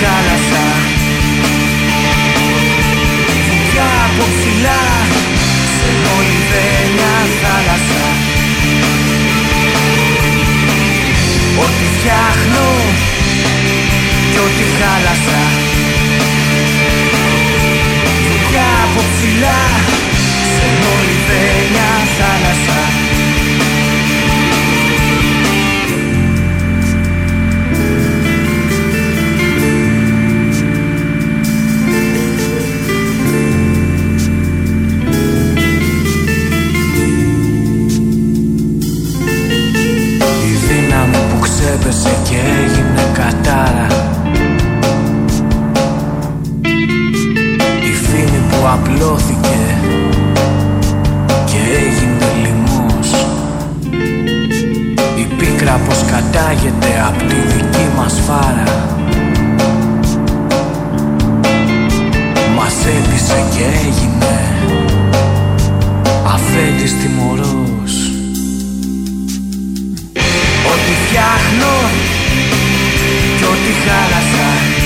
κι ό,τι χάλασα Δουλειά από ψηλά σε μολυβένια θάλασσα. Ό,τι φτιάχνω κι ό,τι χάλασα Δουλειά από ψηλά σε μολυβένια φήμη που απλώθηκε και έγινε λοιμός. Η πίκρα πως κατάγεται απ' τη δική μας φάρα. Μας έπεισε και έγινε αφέντης τιμωρός. Ό,τι φτιάχνω κι ό,τι χάλασα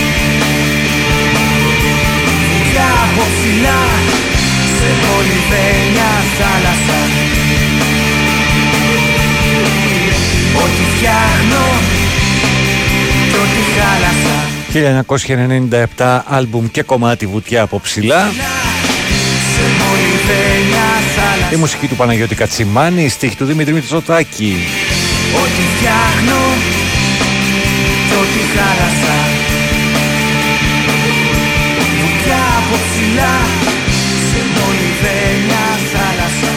από ψηλά σε κολυμπένια θάλασσα. Ό,τι φτιάχνω και ό,τι χάλασα. 1997 άλμπουμ και κομμάτι βουτιά από ψηλά. Η μουσική του Παναγιώτη Κατσιμάνη, η στίχη του Δημήτρη Μητσοτάκη. Ό,τι φτιάχνω και ό,τι χάλασα. Από ψηλά σε μολυβένια θάλασσα.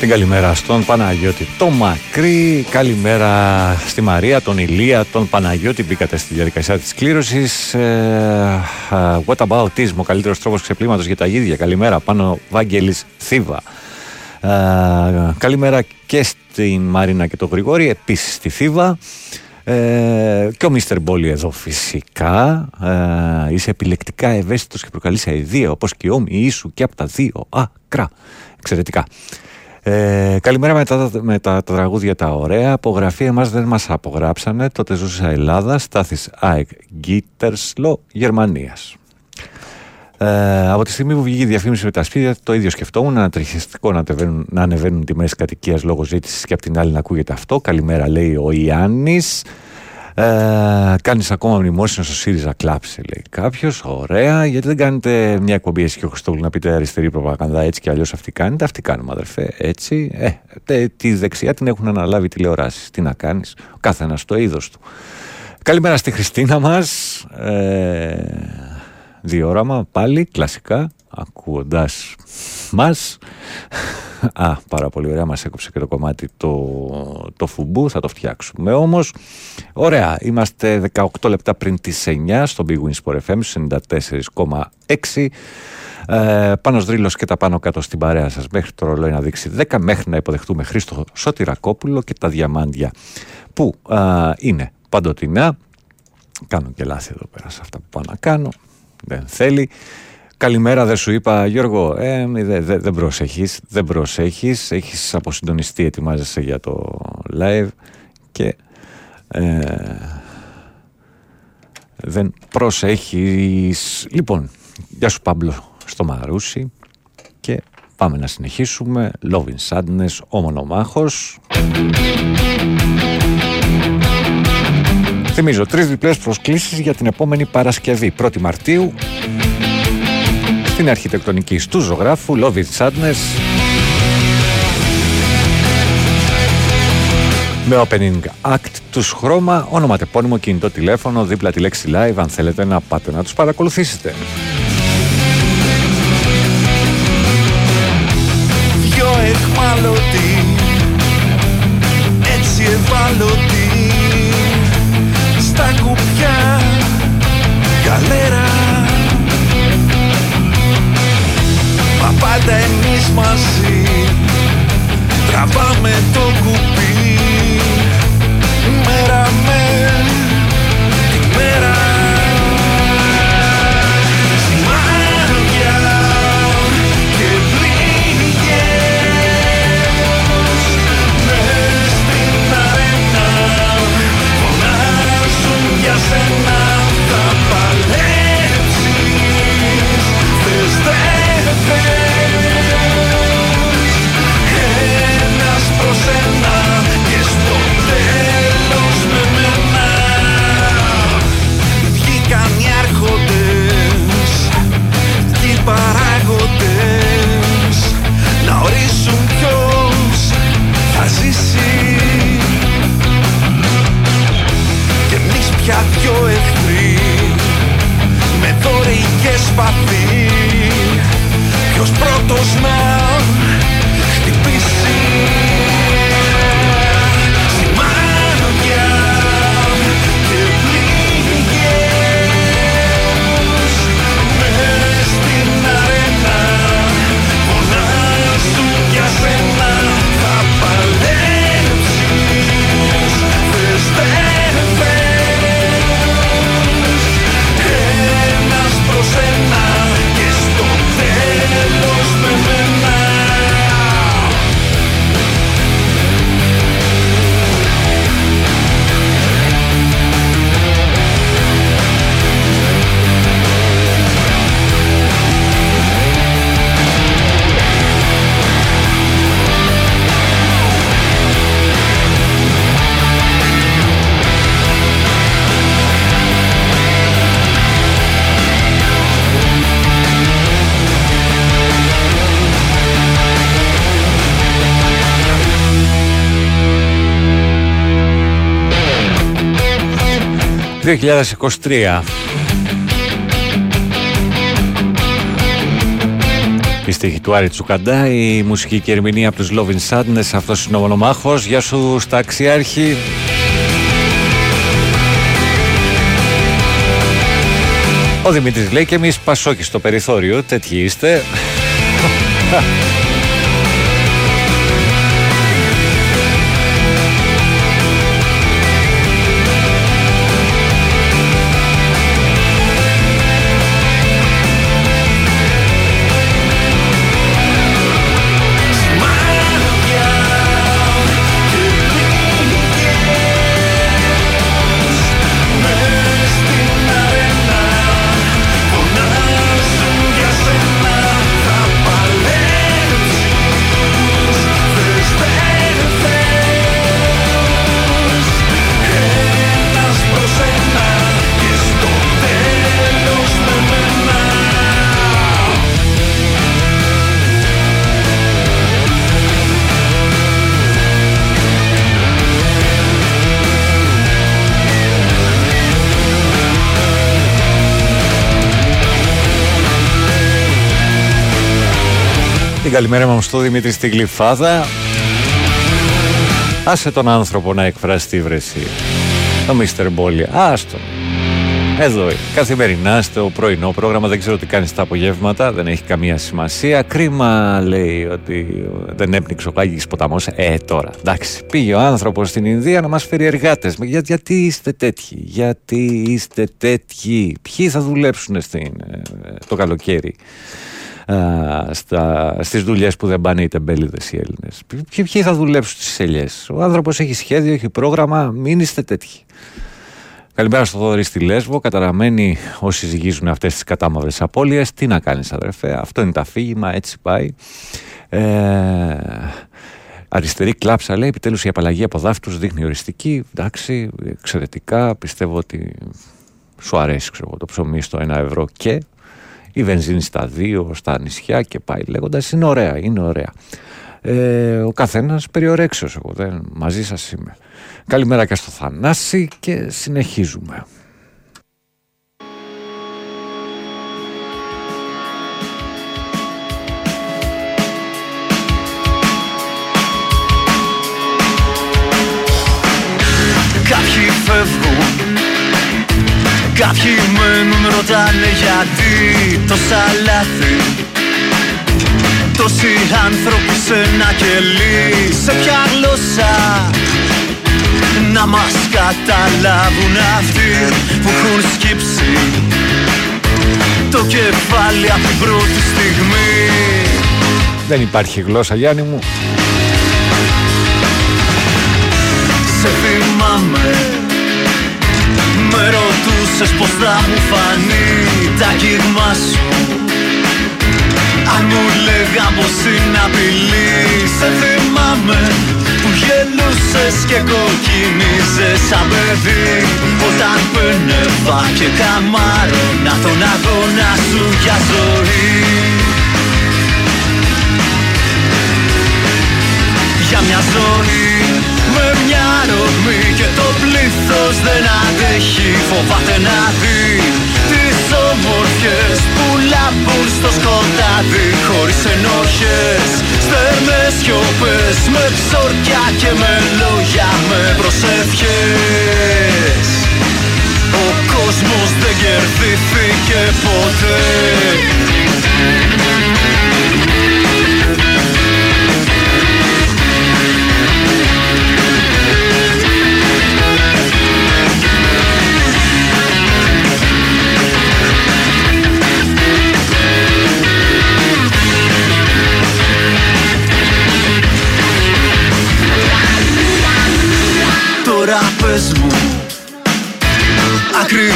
Την καλημέρα στον Παναγιώτη το Μακρύ, καλημέρα στη Μαρία, τον Ηλία, τον Παναγιώτη. Μπήκατε στη διαδικασία της κλήρωσης. Ε, uh, What about is, ο καλύτερος τρόπος ξεπλήματος για τα ίδια καλημέρα πάνω Βάγγελης Θήβα. Ε, καλημέρα και στην Μαρίνα και τον Γρηγόρη, επίσης στη Θήβα. Ε, και ο Μίστερ Μπόλι εδώ φυσικά. Ε, είσαι επιλεκτικά ευαίσθητος και προκαλείς αηδία, όπως και όμοιοι σου και από τα δύο άκρα. Εξαιρετικά. Ε, καλημέρα με τα, με τα, τα τραγούδια τα ωραία. Απογραφή εμάς δεν μας απογράψανε. Τότε ζούσα Ελλάδας, Στάθης ΑΕΚ Γκίτερσλο Γερμανίας. Ε, από τη στιγμή που βγήκε η διαφήμιση με τα σπίτια, το ίδιο σκεφτόμουν. Να τριχιστικό να, ανεβαίνουν, να ανεβαίνουν τιμέ κατοικίας λόγω ζήτησης και από την άλλη να ακούγεται αυτό. Καλημέρα, λέει ο Ιάννης. Ε, Κάνεις ακόμα μνημόσυνο στο ΣΥΡΙΖΑ κλάψε, λέει κάποιος. Ωραία, γιατί δεν κάνετε μια εκπομπή εσύ και ο Χριστόγλου να πείτε αριστερή προπαγανδά έτσι και αλλιώς αυτή κάνετε. Αυτή κάνουμε, αδερφέ. Έτσι. Ε, τη δεξιά την έχουν αναλάβει τηλεοράσεις. Τι να κάνεις, ο καθένας το είδος του. Καλημέρα στη Χριστίνα μας. Ε, διόραμα πάλι κλασικά ακούοντας μας Α, πάρα πολύ ωραία, μας έκοψε και το κομμάτι το, το φουμπού, θα το φτιάξουμε όμως. Ωραία, είμαστε 18 λεπτά πριν τις 9 στο Big Wins Sport FM, 94,6. Ε, πάνω Δρύλος και τα πάνω κάτω στην παρέα σας μέχρι το ρολόι να δείξει 10 μέχρι να υποδεχτούμε Χρήστο Σωτηρακόπουλο και τα διαμάντια που είναι παντοτινά κάνω και λάθη εδώ πέρα σε αυτά που πάω να κάνω δεν θέλει. Καλημέρα, δεν σου είπα, Γιώργο. Ε, δεν δε, δε προσέχεις, δεν προσέχεις. Έχεις αποσυντονιστεί, ετοιμάζεσαι για το live και ε, δεν προσέχεις. Λοιπόν, γεια σου Πάμπλο στο Μαρούσι και πάμε να συνεχίσουμε. Love in Sadness, ο μονομάχος. Θυμίζω, τρεις διπλές προσκλήσεις για την επόμενη Παρασκευή, 1η Μαρτίου, στην αρχιτεκτονική του ζωγράφου Love It Sadness. Με opening act τους χρώμα, ονοματεπώνυμο κινητό τηλέφωνο, δίπλα τη λέξη live, αν θέλετε να πάτε να τους παρακολουθήσετε. Δυο εχμαλωτοί, έτσι ευάλωτοι στα κουπιά καλέρα. Μα πάντα εμείς μαζί τραβάμε το κουπί 2023. Η στίχη του Άρη Τσουκαντά, η μουσική και ερμηνεία από τους Loving Sadness, αυτός είναι ο μονομάχος. Γεια σου στα αξιάρχη. Ο Δημήτρης λέει και εμείς πασόκι στο περιθώριο, τέτοιοι είστε. Την καλημέρα μου στο Δημήτρη στη Γλυφάδα. Άσε τον άνθρωπο να εκφράσει τη βρεσή. Το Μίστερ Μπόλι. Άστο. Εδώ είναι. Καθημερινά στο πρωινό πρόγραμμα. Δεν ξέρω τι κάνεις στα απογεύματα. Δεν έχει καμία σημασία. Κρίμα λέει ότι δεν έπνιξε ο Γάγης ποταμός. Ε, τώρα. Εντάξει. Πήγε ο άνθρωπος στην Ινδία να μας φέρει εργάτες. Για, γιατί είστε τέτοιοι. Γιατί είστε τέτοιοι. Ποιοι θα δουλέψουν στην, ε, το καλοκαίρι; Στα, στις δουλειές που δεν πάνε οι τεμπέληδες οι Έλληνες. Ποιοι, ποιοι θα δουλέψουν στις ελιές; Ο άνθρωπος έχει σχέδιο, έχει πρόγραμμα, μην είστε τέτοιοι. Καλημέρα στο Θόδωρη στη Λέσβο. Καταραμένοι όσοι ζυγίζουν αυτές τις κατάμαυρες απώλειες. Τι να κάνεις αδερφέ, αυτό είναι το αφήγημα, έτσι πάει. Ε, αριστερή κλάψα λέει, επιτέλους η απαλλαγή από δάφτους δείχνει οριστική. Εντάξει, εξαιρετικά, πιστεύω ότι σου αρέσει ξέρω, το ψωμί στο ένα ευρώ και η βενζίνη στα δύο, στα νησιά και πάει λέγοντας είναι ωραία, είναι ωραία. Ε, ο καθένας περιορέξεως εγώ δεν, μαζί σας είμαι. Καλημέρα και στο Θανάση και συνεχίζουμε. Κάποιοι μένουν ρωτάνε γιατί τόσα λάθη Τόσοι άνθρωποι σε ένα κελί. Σε ποια γλώσσα Να μας καταλάβουν αυτοί που έχουν σκύψει Το κεφάλι από την πρώτη στιγμή. Δεν υπάρχει γλώσσα Γιάννη μου. Σε θυμάμαι με ρωτούσες πως θα μου φανεί τα κύγμα σου. Αν μου λέγαν πως είναι απειλή Σε θυμάμαι που γελούσες και κοκκινίζες σαν παιδί. Όταν πένευα και καμάρωνα τον αγώνα σου για ζωή. Για μια ζωή με μια ρογμή και το πλήθος δεν αντέχει. Φοβάται να δει τις όμορφιες που λάμπουν στο σκοτάδι. Χωρίς ενόχες, στέρνες σιωπές Με ψωριά και με λόγια, με προσευχές. Ο κόσμος δεν κερδίθηκε ποτέ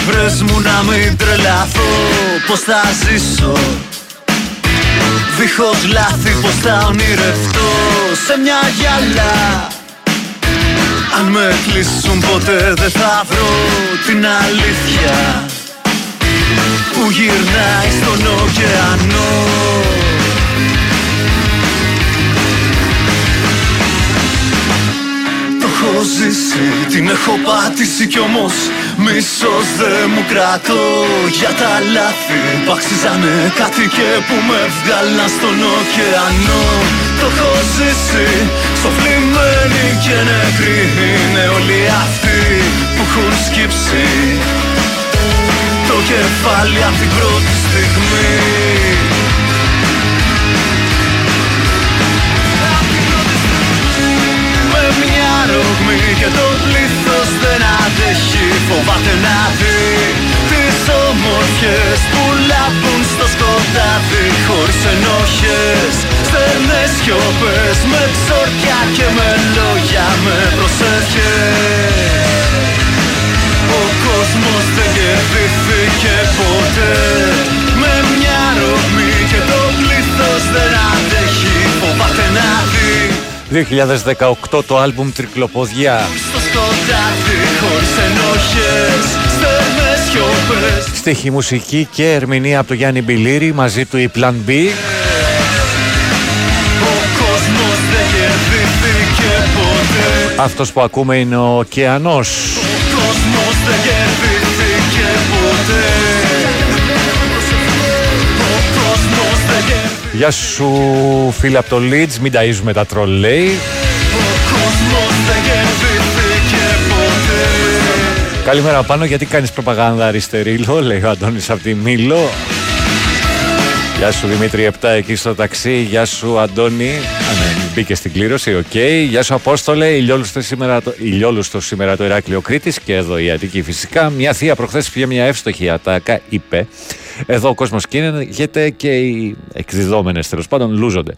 Ακριβρές μου να μην τρελαθώ Πως θα ζήσω. Δίχως λάθη πως θα ονειρευτώ Σε μια γυαλά Αν με κλείσουν ποτέ δεν θα βρω την αλήθεια Που γυρνάει στον ωκεανό. Ζήσει Την έχω πατήσει κι όμως Μίσος δεν μου κρατώ Για τα λάθη. Που αξίζανε κάτι και που με βγάλαν στον ωκεανό. Το έχω ζήσει Σοφλημένοι και νεκροί Είναι όλοι αυτοί που έχουν σκύψει Το κεφάλι από την πρώτη στιγμή ρογμή και το πλήθος δεν αντέχει Φοβάται να δει τις όμορφιες που λάπουν στο σκοτάδι Χωρίς ενόχες, στέρνες σιωπές Με ξόρκια και με λόγια, με προσευχές Ο κόσμος δεν κερδίθηκε ποτέ 2018 το άλμπουμ Τρικλοποδιά. στο σκοτάδι χωρίς ενόχες Στέρνες σιωπές Στίχη μουσική και ερμηνεία από το Γιάννη Μπιλίρη μαζί του η Plan B. Ο κόσμος δεν κερδίθηκε ποτέ Αυτός που ακούμε είναι ο Ωκεανός. Ο Γεια σου φίλε από το Leeds, μην ταΐζουμε τα τρολέι. Ο κόσμος δεν κερδίθηκε ποτέ Καλημέρα Πάνο, γιατί κάνεις προπαγάνδα αριστερίλα, λέει ο Αντώνης από τη Μήλο. Γεια σου Δημήτρη 7 εκεί στο ταξί, γεια σου Αντώνη. Α, ναι, μπήκε στην κλήρωση, οκ. Γεια σου Απόστολε, ηλιόλουστο σήμερα, το, ηλιόλουστο σήμερα το Ηράκλειο Κρήτης και εδώ η Αττική φυσικά. Μια θεία προχθές πήγε μια εύστοχη ατάκα, είπε. Εδώ ο κόσμος κίνεται και οι εκδιδόμενες τέλος πάντων λούζονται.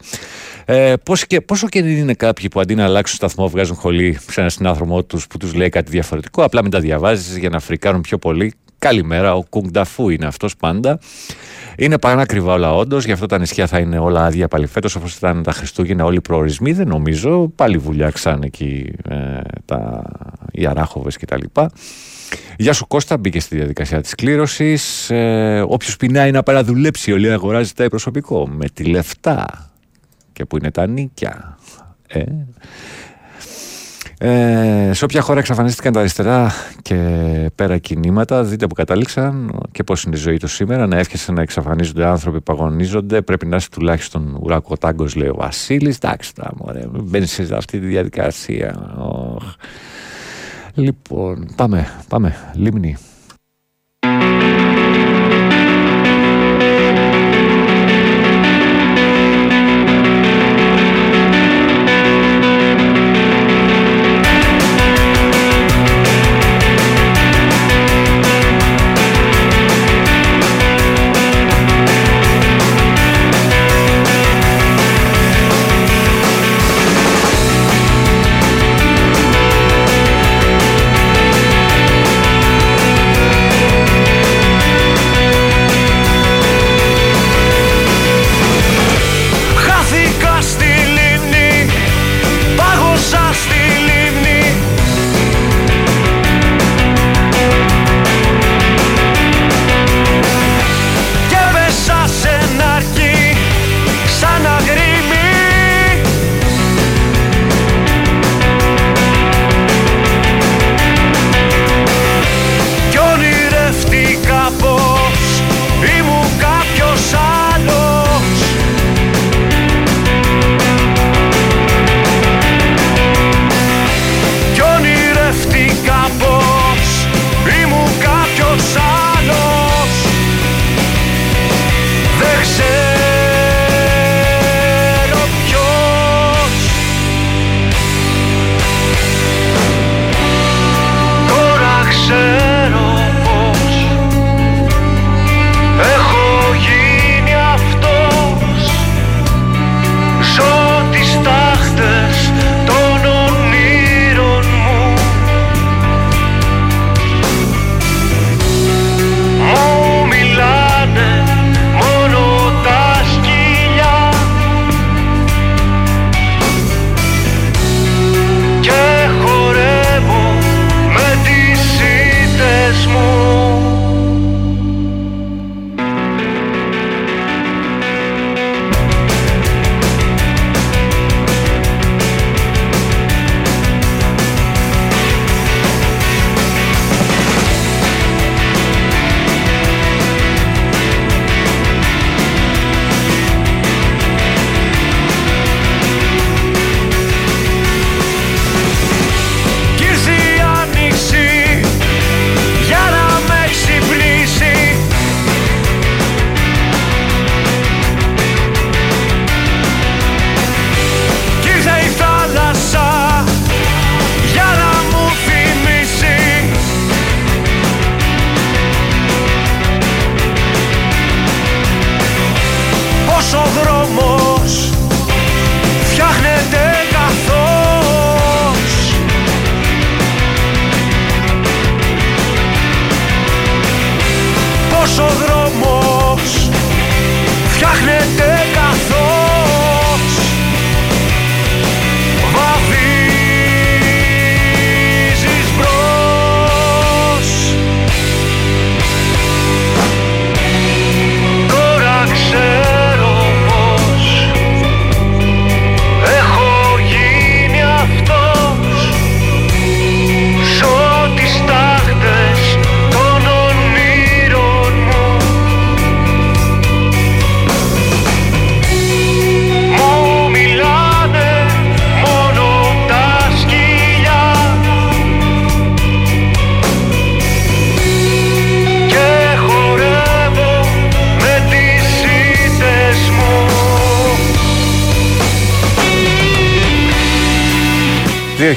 Ε, πώς και, πόσο και είναι κάποιοι που αντί να αλλάξουν σταθμό βγάζουν χολή σε ένα συνάνθρωμό τους που τους λέει κάτι διαφορετικό, απλά μην τα διαβάζεις για να φρικάρουν πιο πολύ; Καλημέρα, ο Κουγκνταφού είναι αυτός πάντα. Είναι πανάκριβα όλα όντω, γι' αυτό τα νησιά θα είναι όλα άδεια πάλι φέτος, όπως ήταν τα Χριστούγεννα, όλοι οι προορισμοί. Δεν νομίζω. Πάλι βουλιάξαν εκεί ε, τα, οι Αράχοβες κτλ. Γεια σου Κώστα, μπήκε στη διαδικασία της κλήρωσης. Ε, όποιος πεινάει να παραδουλέψει, όλοι αγοράζει τα προσωπικό. Με τη λεφτά. Και που είναι τα νίκια. Ε. Ε, σε όποια χώρα εξαφανίστηκαν τα αριστερά και πέρα κινήματα, δείτε που κατάληξαν και πώς είναι η ζωή τους σήμερα. Να εύχεσαι να εξαφανίζονται άνθρωποι που αγωνίζονται. Πρέπει να είσαι τουλάχιστον ουρακοτάγκος, λέει ο Βασίλης. Εντάξει, τώρα μωρέ, μπαίνεις σε αυτή τη διαδικασία. Οχ. Λοιπόν, πάμε, πάμε. Λίμνη.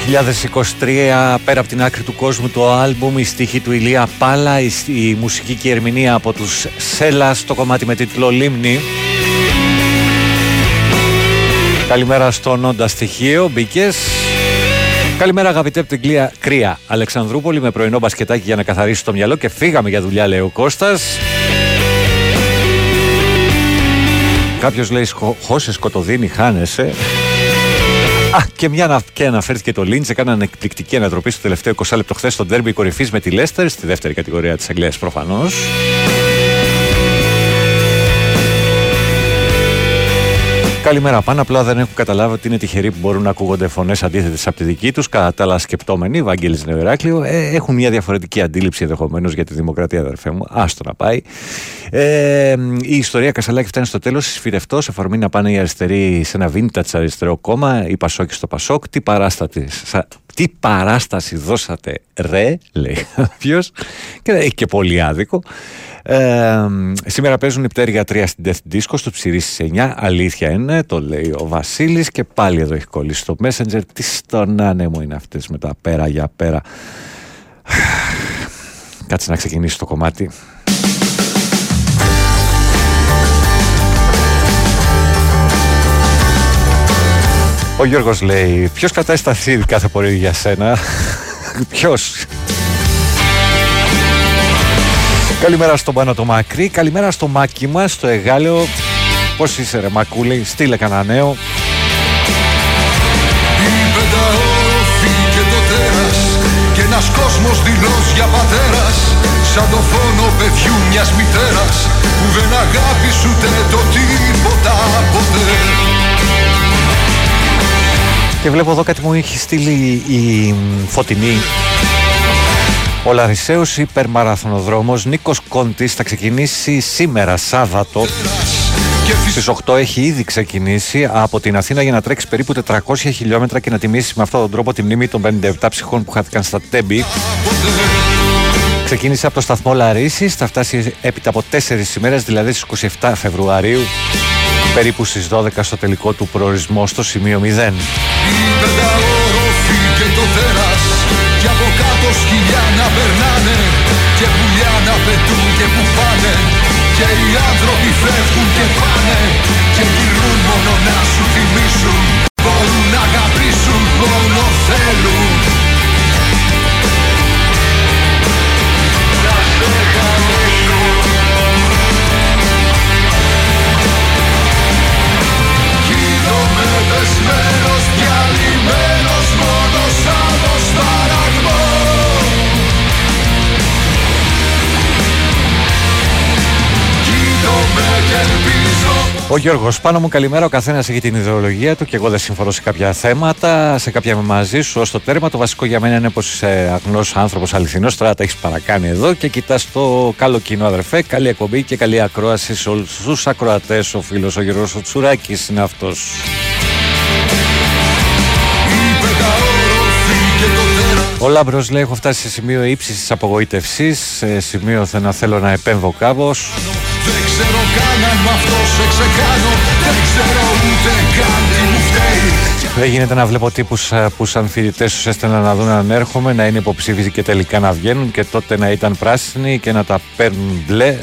2023 πέρα από την άκρη του κόσμου το άλμπουμ η στίχη του Ηλία Πάλα η, η μουσική και η ερμηνεία από τους Σέλα στο κομμάτι με τίτλο Λίμνη. Καλημέρα στον Όντα Στοιχείο, μπήκες. Καλημέρα αγαπητέ από την κλία, κρύα Αλεξανδρούπολη με πρωινό μπασκετάκι για να καθαρίσει το μυαλό και φύγαμε για δουλειά λέει ο Κώστας. Κάποιος λέει χώσε σκοτωδίνη χάνεσαι Α, και μια και αναφέρθηκε το Λίντζ, έκαναν εκπληκτική ανατροπή στο τελευταίο 20 λεπτό χθες στο ντέρμπι κορυφής με τη Λέστερ, στη δεύτερη κατηγορία της Αγγλίας προφανώς. Καλημέρα πάνω. Απλά δεν έχουν καταλάβει ότι είναι τυχεροί που μπορούν να ακούγονται φωνές αντίθετες από τη δική τους. Κατά τα άλλα, σκεπτόμενοι, Βαγγέλη Νεοεράκλειο, ε, έχουν μια διαφορετική αντίληψη ενδεχομένως για τη δημοκρατία, αδερφέ μου. Άστο να πάει. Ε, η ιστορία Κασαλάκη φτάνει στο τέλος. Σφυρευτό, εφορμή να πάνε οι αριστεροί σε ένα vintage αριστερό κόμμα, η Πασόκη στο Πασόκ. Τι παράσταση, τι παράσταση δώσατε, ρε, λέει κάποιο. Και έχει και πολύ άδικο. Ε, σήμερα παίζουν οι πτέρυγα 3 στην Death Disco στο ψηρί 9. Αλήθεια είναι, το λέει ο Βασίλης και πάλι εδώ έχει κολλήσει το Messenger. Τι στον άνεμο είναι αυτές με τα πέρα για πέρα. Κάτσε να ξεκινήσει το κομμάτι. Ο Γιώργος λέει Ποιος κρατάει σταθίδι κάθε πορεία για σένα; Ποιος; Καλημέρα στον Πάνο το Μακρύ, καλημέρα στο Μάκη μας, στο Εγάλεο. Πώς είσαι ρε Μακούλη, στείλε κανένα νέο. και το τέρας και ένας κόσμος δειλός για πατέρας σαν το φόνο παιδιού μιας μητέρας που δεν αγάπησε ούτε το τίποτα ποτέ. Και βλέπω εδώ κάτι μου έχει στείλει η Φωτεινή ο Λαρισαίος υπερμαραθωνοδρόμος Νίκος Κόντης θα ξεκινήσει σήμερα Σάββατο στις 8 έχει ήδη ξεκινήσει από την Αθήνα για να τρέξει περίπου 400 χιλιόμετρα και να τιμήσει με αυτόν τον τρόπο τη μνήμη των 57 ψυχών που χάθηκαν στα Τέμπη. Ξεκίνησε από το σταθμό Λαρίσης, θα φτάσει έπειτα από 4 ημέρες, δηλαδή στις 27 Φεβρουαρίου, περίπου στις 12 στο τελικό του προορισμό στο σημείο 0. Σκυλιά να περνάνε Και πουλιά Ο Γιώργος, πάνω μου καλημέρα. Ο καθένας έχει την ιδεολογία του και εγώ δεν συμφωνώ σε κάποια θέματα. Σε κάποια με μαζί σου ως το τέρμα. Το βασικό για μένα είναι πως είσαι αγνός άνθρωπος αληθινός. Τώρα τα έχεις παρακάνει εδώ και κοιτάς το καλό κοινό, αδερφέ. Καλή εκπομπή και καλή ακρόαση σε όλους τους ακροατές. Ο φίλος ο Γιώργος ο Τσουράκης είναι αυτός. Ο Λάμπρος λέει: Έχω φτάσει σε σημείο ύψης της απογοήτευσης. Σε σημείο να θέλω να επέμβω κάπως. Δεν ξέρω καν αν με αυτό σε ξεκάνω. Δεν ξέρω ούτε καν τι μου φταίει. Δεν γίνεται να βλέπω τύπους ε, που σαν φοιτητές τους έστελναν να δουν αν έρχομαι Να είναι υποψήφιοι και τελικά να βγαίνουν Και τότε να ήταν πράσινοι και να τα παίρνουν μπλε.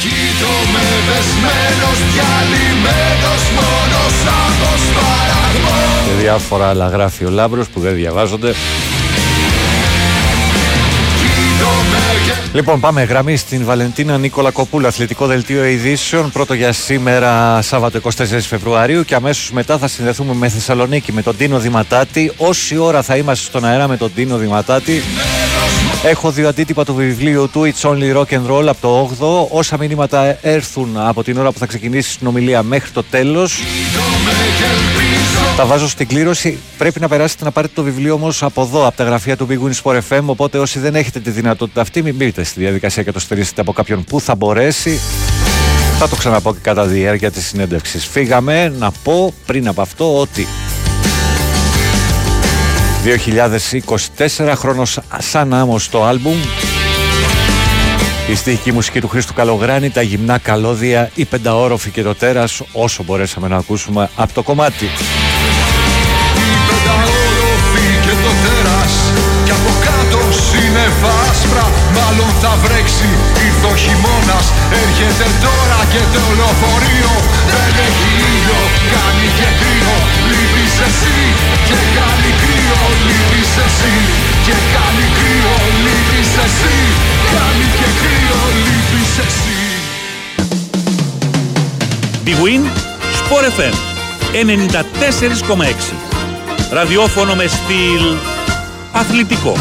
Κοίτω με δεσμένος, διαλυμένος μόνος από σπαραγμό Και διάφορα άλλα γράφει ο Λάμπρος που δεν διαβάζονται Λοιπόν, πάμε γραμμή στην Βαλεντίνα Νίκολα Κοπούλα, αθλητικό δελτίο ειδήσεων. Πρώτο για σήμερα, Σάββατο 24 Φεβρουαρίου. Και αμέσως μετά θα συνδεθούμε με Θεσσαλονίκη με τον Τίνο Δηματάτη. Όση ώρα θα είμαστε στον αέρα με τον Τίνο Δηματάτη. Έχω δύο αντίτυπα του βιβλίου του It's Only Rock and Roll από το 8ο. Όσα μηνύματα έρθουν από την ώρα που θα ξεκινήσει η συνομιλία μέχρι το τέλος. Τα βάζω στην κλήρωση. Πρέπει να περάσετε να πάρετε το βιβλίο όμως από εδώ, από τα γραφεία του Big Win Sport FM. Οπότε όσοι δεν έχετε τη δυνατότητα αυτή, μην μπείτε στη διαδικασία και το στηρίσετε από κάποιον που θα μπορέσει. Θα το ξαναπώ και κατά διάρκεια της συνέντευξης. Φύγαμε να πω πριν από αυτό ότι 2024 χρόνος σαν άμμος το άλμπουμ η στοιχική μουσική του Χρήστου Καλογράνη, τα γυμνά καλώδια, η πενταόροφη και το τέρας όσο μπορέσαμε να ακούσουμε από το κομμάτι. Βρέξει. Ήρθε ο χειμώνας Έρχεται τώρα και το λεωφορείο. Δεν έχει ήλιο Κάνει και κρύο. Λείπεις εσύ Και κάνει κρύο Λείπεις εσύ Και κάνει κρύο. Λείπεις εσύ Κάνει και κρύο Λείπεις εσύ. Big Win, Sport FM 94,6 Ραδιόφωνο με στυλ αθλητικό.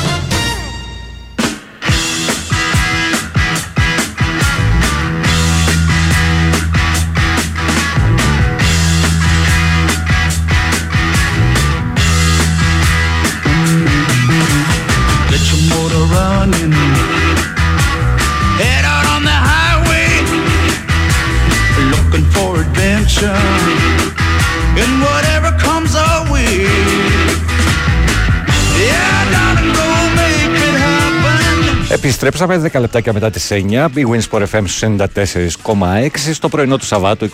Επιστρέψαμε 10 λεπτάκια μετά τις 9. Big Wins for FM στους 94,6 στο πρωινό του Σαββάτου,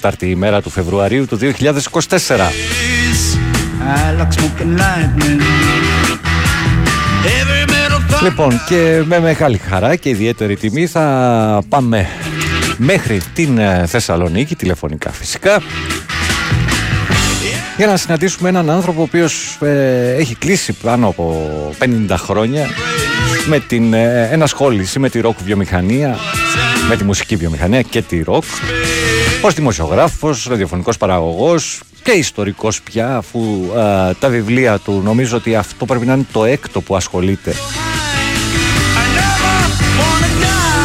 24η ημέρα του Φεβρουαρίου του 2024. I like smoking lightning. Every metal Λοιπόν, και με μεγάλη χαρά και ιδιαίτερη τιμή θα πάμε μέχρι την ε, Θεσσαλονίκη, τηλεφωνικά φυσικά, για να συναντήσουμε έναν άνθρωπο ο οποίος ε, έχει κλείσει πάνω από 50 χρόνια με την ε, ενασχόληση με τη ροκ βιομηχανία, με τη μουσική βιομηχανία και τη ροκ, ως δημοσιογράφος, ραδιοφωνικός παραγωγός και ιστορικός πια, αφού ε, τα βιβλία του νομίζω ότι αυτό πρέπει να είναι το έκτο που ασχολείται.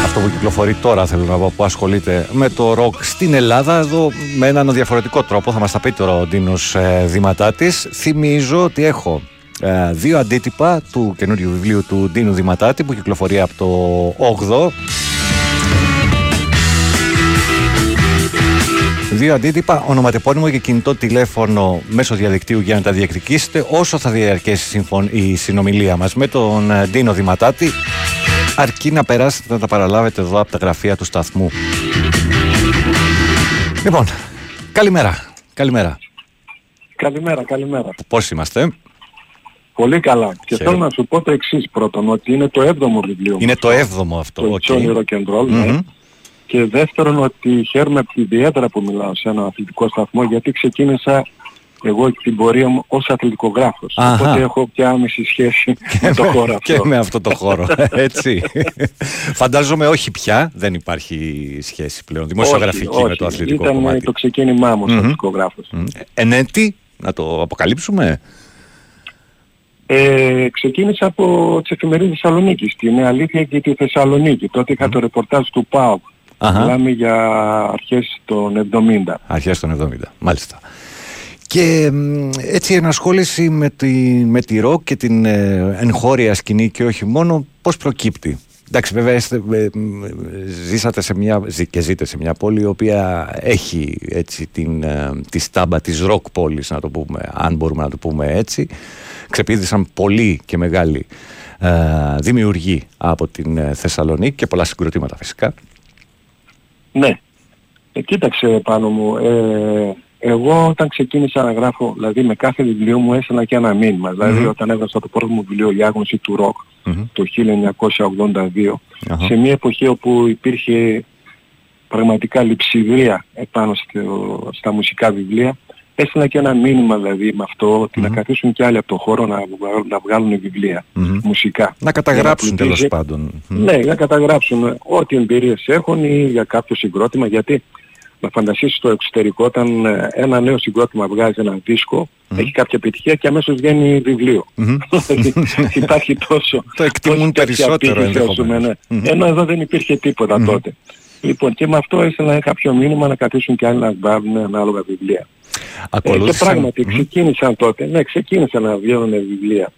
Αυτό που κυκλοφορεί τώρα θέλω να πω που ασχολείται με το ροκ στην Ελλάδα εδώ με έναν διαφορετικό τρόπο. Θα μας τα πει τώρα ο Ντίνος ε, Δηματάτης. Θυμίζω ότι έχω ε, δύο αντίτυπα του καινούριου βιβλίου του Ντίνου Δηματάτη που κυκλοφορεί από το 8 Δύο αντίτυπα, ονοματεπώνυμο και κινητό τηλέφωνο μέσω διαδικτύου για να τα διεκδικήσετε όσο θα διαρκέσει η συμφων- η συνομιλία μας με τον ε, Ντίνο Δηματάτη αρκεί να περάσετε να τα παραλάβετε εδώ από τα γραφεία του σταθμού. Λοιπόν, καλημέρα. Καλημέρα. Καλημέρα, καλημέρα. Πώς είμαστε; Πολύ καλά. Και Χαίρομαι. θέλω να σου πω το εξής πρώτον, ότι είναι το έβδομο βιβλίο μου. Είναι το έβδομο αυτό. Το OK. Johnny Rock and Roll, ναι. Μμμ. Και δεύτερον ότι χαίρομαι ιδιαίτερα που μιλάω σε ένα αθλητικό σταθμό γιατί ξεκίνησα εγώ την πορεία μου ως αθλητικογράφος. Αχα. Οπότε έχω πια άμεση σχέση με το χώρο αυτό. Και με αυτό το χώρο. Έτσι. Φαντάζομαι όχι πια. Δεν υπάρχει σχέση πλέον. Δημοσιογραφική όχι, με όχι. το αθλητικό Ήταν κομμάτι. το ξεκίνημά μου ως Μμμ. αθλητικογράφος. Μμ. Ενέτη, να το αποκαλύψουμε; Ε, ξεκίνησα από τις εφημερίδες Θεσσαλονίκης, την Αλήθεια και τη Θεσσαλονίκη. Τότε είχα το ρεπορτάζ του ΠΑΟΚ. Αχα. Μιλάμε για αρχές των 70. Αρχές των 70, μάλιστα. Και μ, έτσι η ενασχόληση με τη, με τη ροκ και την ε, εγχώρια σκηνή και όχι μόνο, πώς προκύπτει; Εντάξει, βέβαια είστε, ε, μ, ζήσατε σε μια, ζη- και ζείτε σε μια πόλη η οποία έχει έτσι την, ε, τη στάμπα της ροκ πόλης, να το πούμε, αν μπορούμε να το πούμε έτσι. Ξεπήδησαν πολύ και μεγάλοι ε, δημιουργοί από την ε, Θεσσαλονίκη και πολλά συγκροτήματα φυσικά. Ναι. Ε, κοίταξε πάνω μου. Ε, εγώ όταν ξεκίνησα να γράφω, δηλαδή με κάθε βιβλίο μου έστελνα και ένα μήνυμα. Δηλαδή Μμμ. όταν έβγαζα το πρώτο μου βιβλίο «Η άγνωση του ροκ» Μμμ. το 1982, Αχα. σε μια εποχή όπου υπήρχε πραγματικά λειψιδρία επάνω στο, στα μουσικά βιβλία, έστειλα και ένα μήνυμα δηλαδή με αυτό ότι να καθίσουν και άλλοι από το χώρο να, βγάλουν- να βγάλουν βιβλία Μμμ. μουσικά. Να καταγράψουν Για να τέλος πλουτίζει. πάντων. Μμ. Ναι, να καταγράψουν ό,τι εμπειρίες έχουν ή για κάποιο συγκρότημα, γιατί να φανταστείς στο εξωτερικό όταν ε, ένα νέο συγκρότημα βγάζει ένα δίσκο, έχει κάποια επιτυχία και αμέσως βγαίνει βιβλίο. Μμμ. Δηλαδή, Υπάρχει τόσο... Το εκτιμούν τόση τέτοια περισσότερο απήχηση, ας ενδεχομένως. πούμε, ναι. Μμμ. Ενώ εδώ δεν υπήρχε τίποτα τότε. Λοιπόν, και με αυτό έστειλα κάποιο μήνυμα να καθίσουν και άλλοι να βγάλουν ανάλογα βιβλία. Ε, και Ακολούθησαν- πράγματι Μμμ. ξεκίνησαν τότε, ναι, ξεκίνησαν να βγαίνουν βιβλία.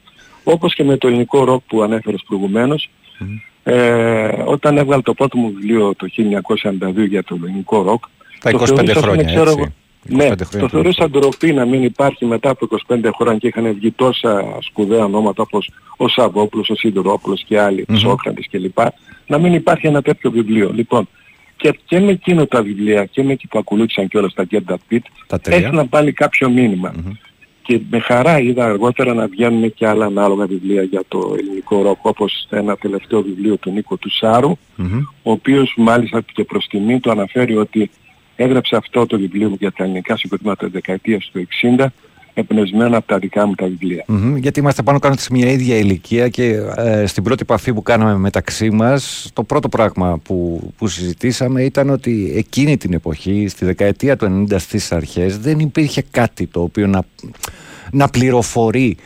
Όπως και με το ελληνικό ροκ που ανέφερες προηγουμένως, ε, όταν έβγαλε το πρώτο μου βιβλίο το 1992 για το ελληνικό ροκ, Τα το 25 θεωρούσα, χρόνια, ξέρω έτσι. εγώ, Ναι, 25 χρόνια το θεωρούσα ντροπή να μην υπάρχει μετά από 25 χρόνια και είχαν βγει τόσα σπουδαία ονόματα όπως ο Σαββόπουλος, ο Σιδηρόπουλος και άλλοι, Μμμ. Σόκρατης κλπ. Να μην υπάρχει ένα τέτοιο βιβλίο. Λοιπόν, και, και με εκείνο τα βιβλία και με εκεί που ακολούθησαν και όλα στα Get That Beat, Τα τρία. έστειλαν πάλι κάποιο μήνυμα. Και και με χαρά είδα αργότερα να βγαίνουν και άλλα ανάλογα βιβλία για το ελληνικό ροκ όπως ένα τελευταίο βιβλίο του Νίκο του σαρου ο οποίος μάλιστα και προς τιμή του αναφέρει ότι έγραψε αυτό το βιβλίο για τα ελληνικά συγκροτήματα της δεκαετίας του 60 εμπνευσμένα από τα δικά μου τα βιβλία. Μμμ, Γιατί είμαστε πάνω κάτω σε μια ίδια ηλικία και ε, στην πρώτη επαφή που κάναμε μεταξύ μας το πρώτο πράγμα που, που συζητήσαμε ήταν ότι εκείνη την εποχή, στη δεκαετία του 90 στις αρχές δεν υπήρχε κάτι το οποίο να, να πληροφορεί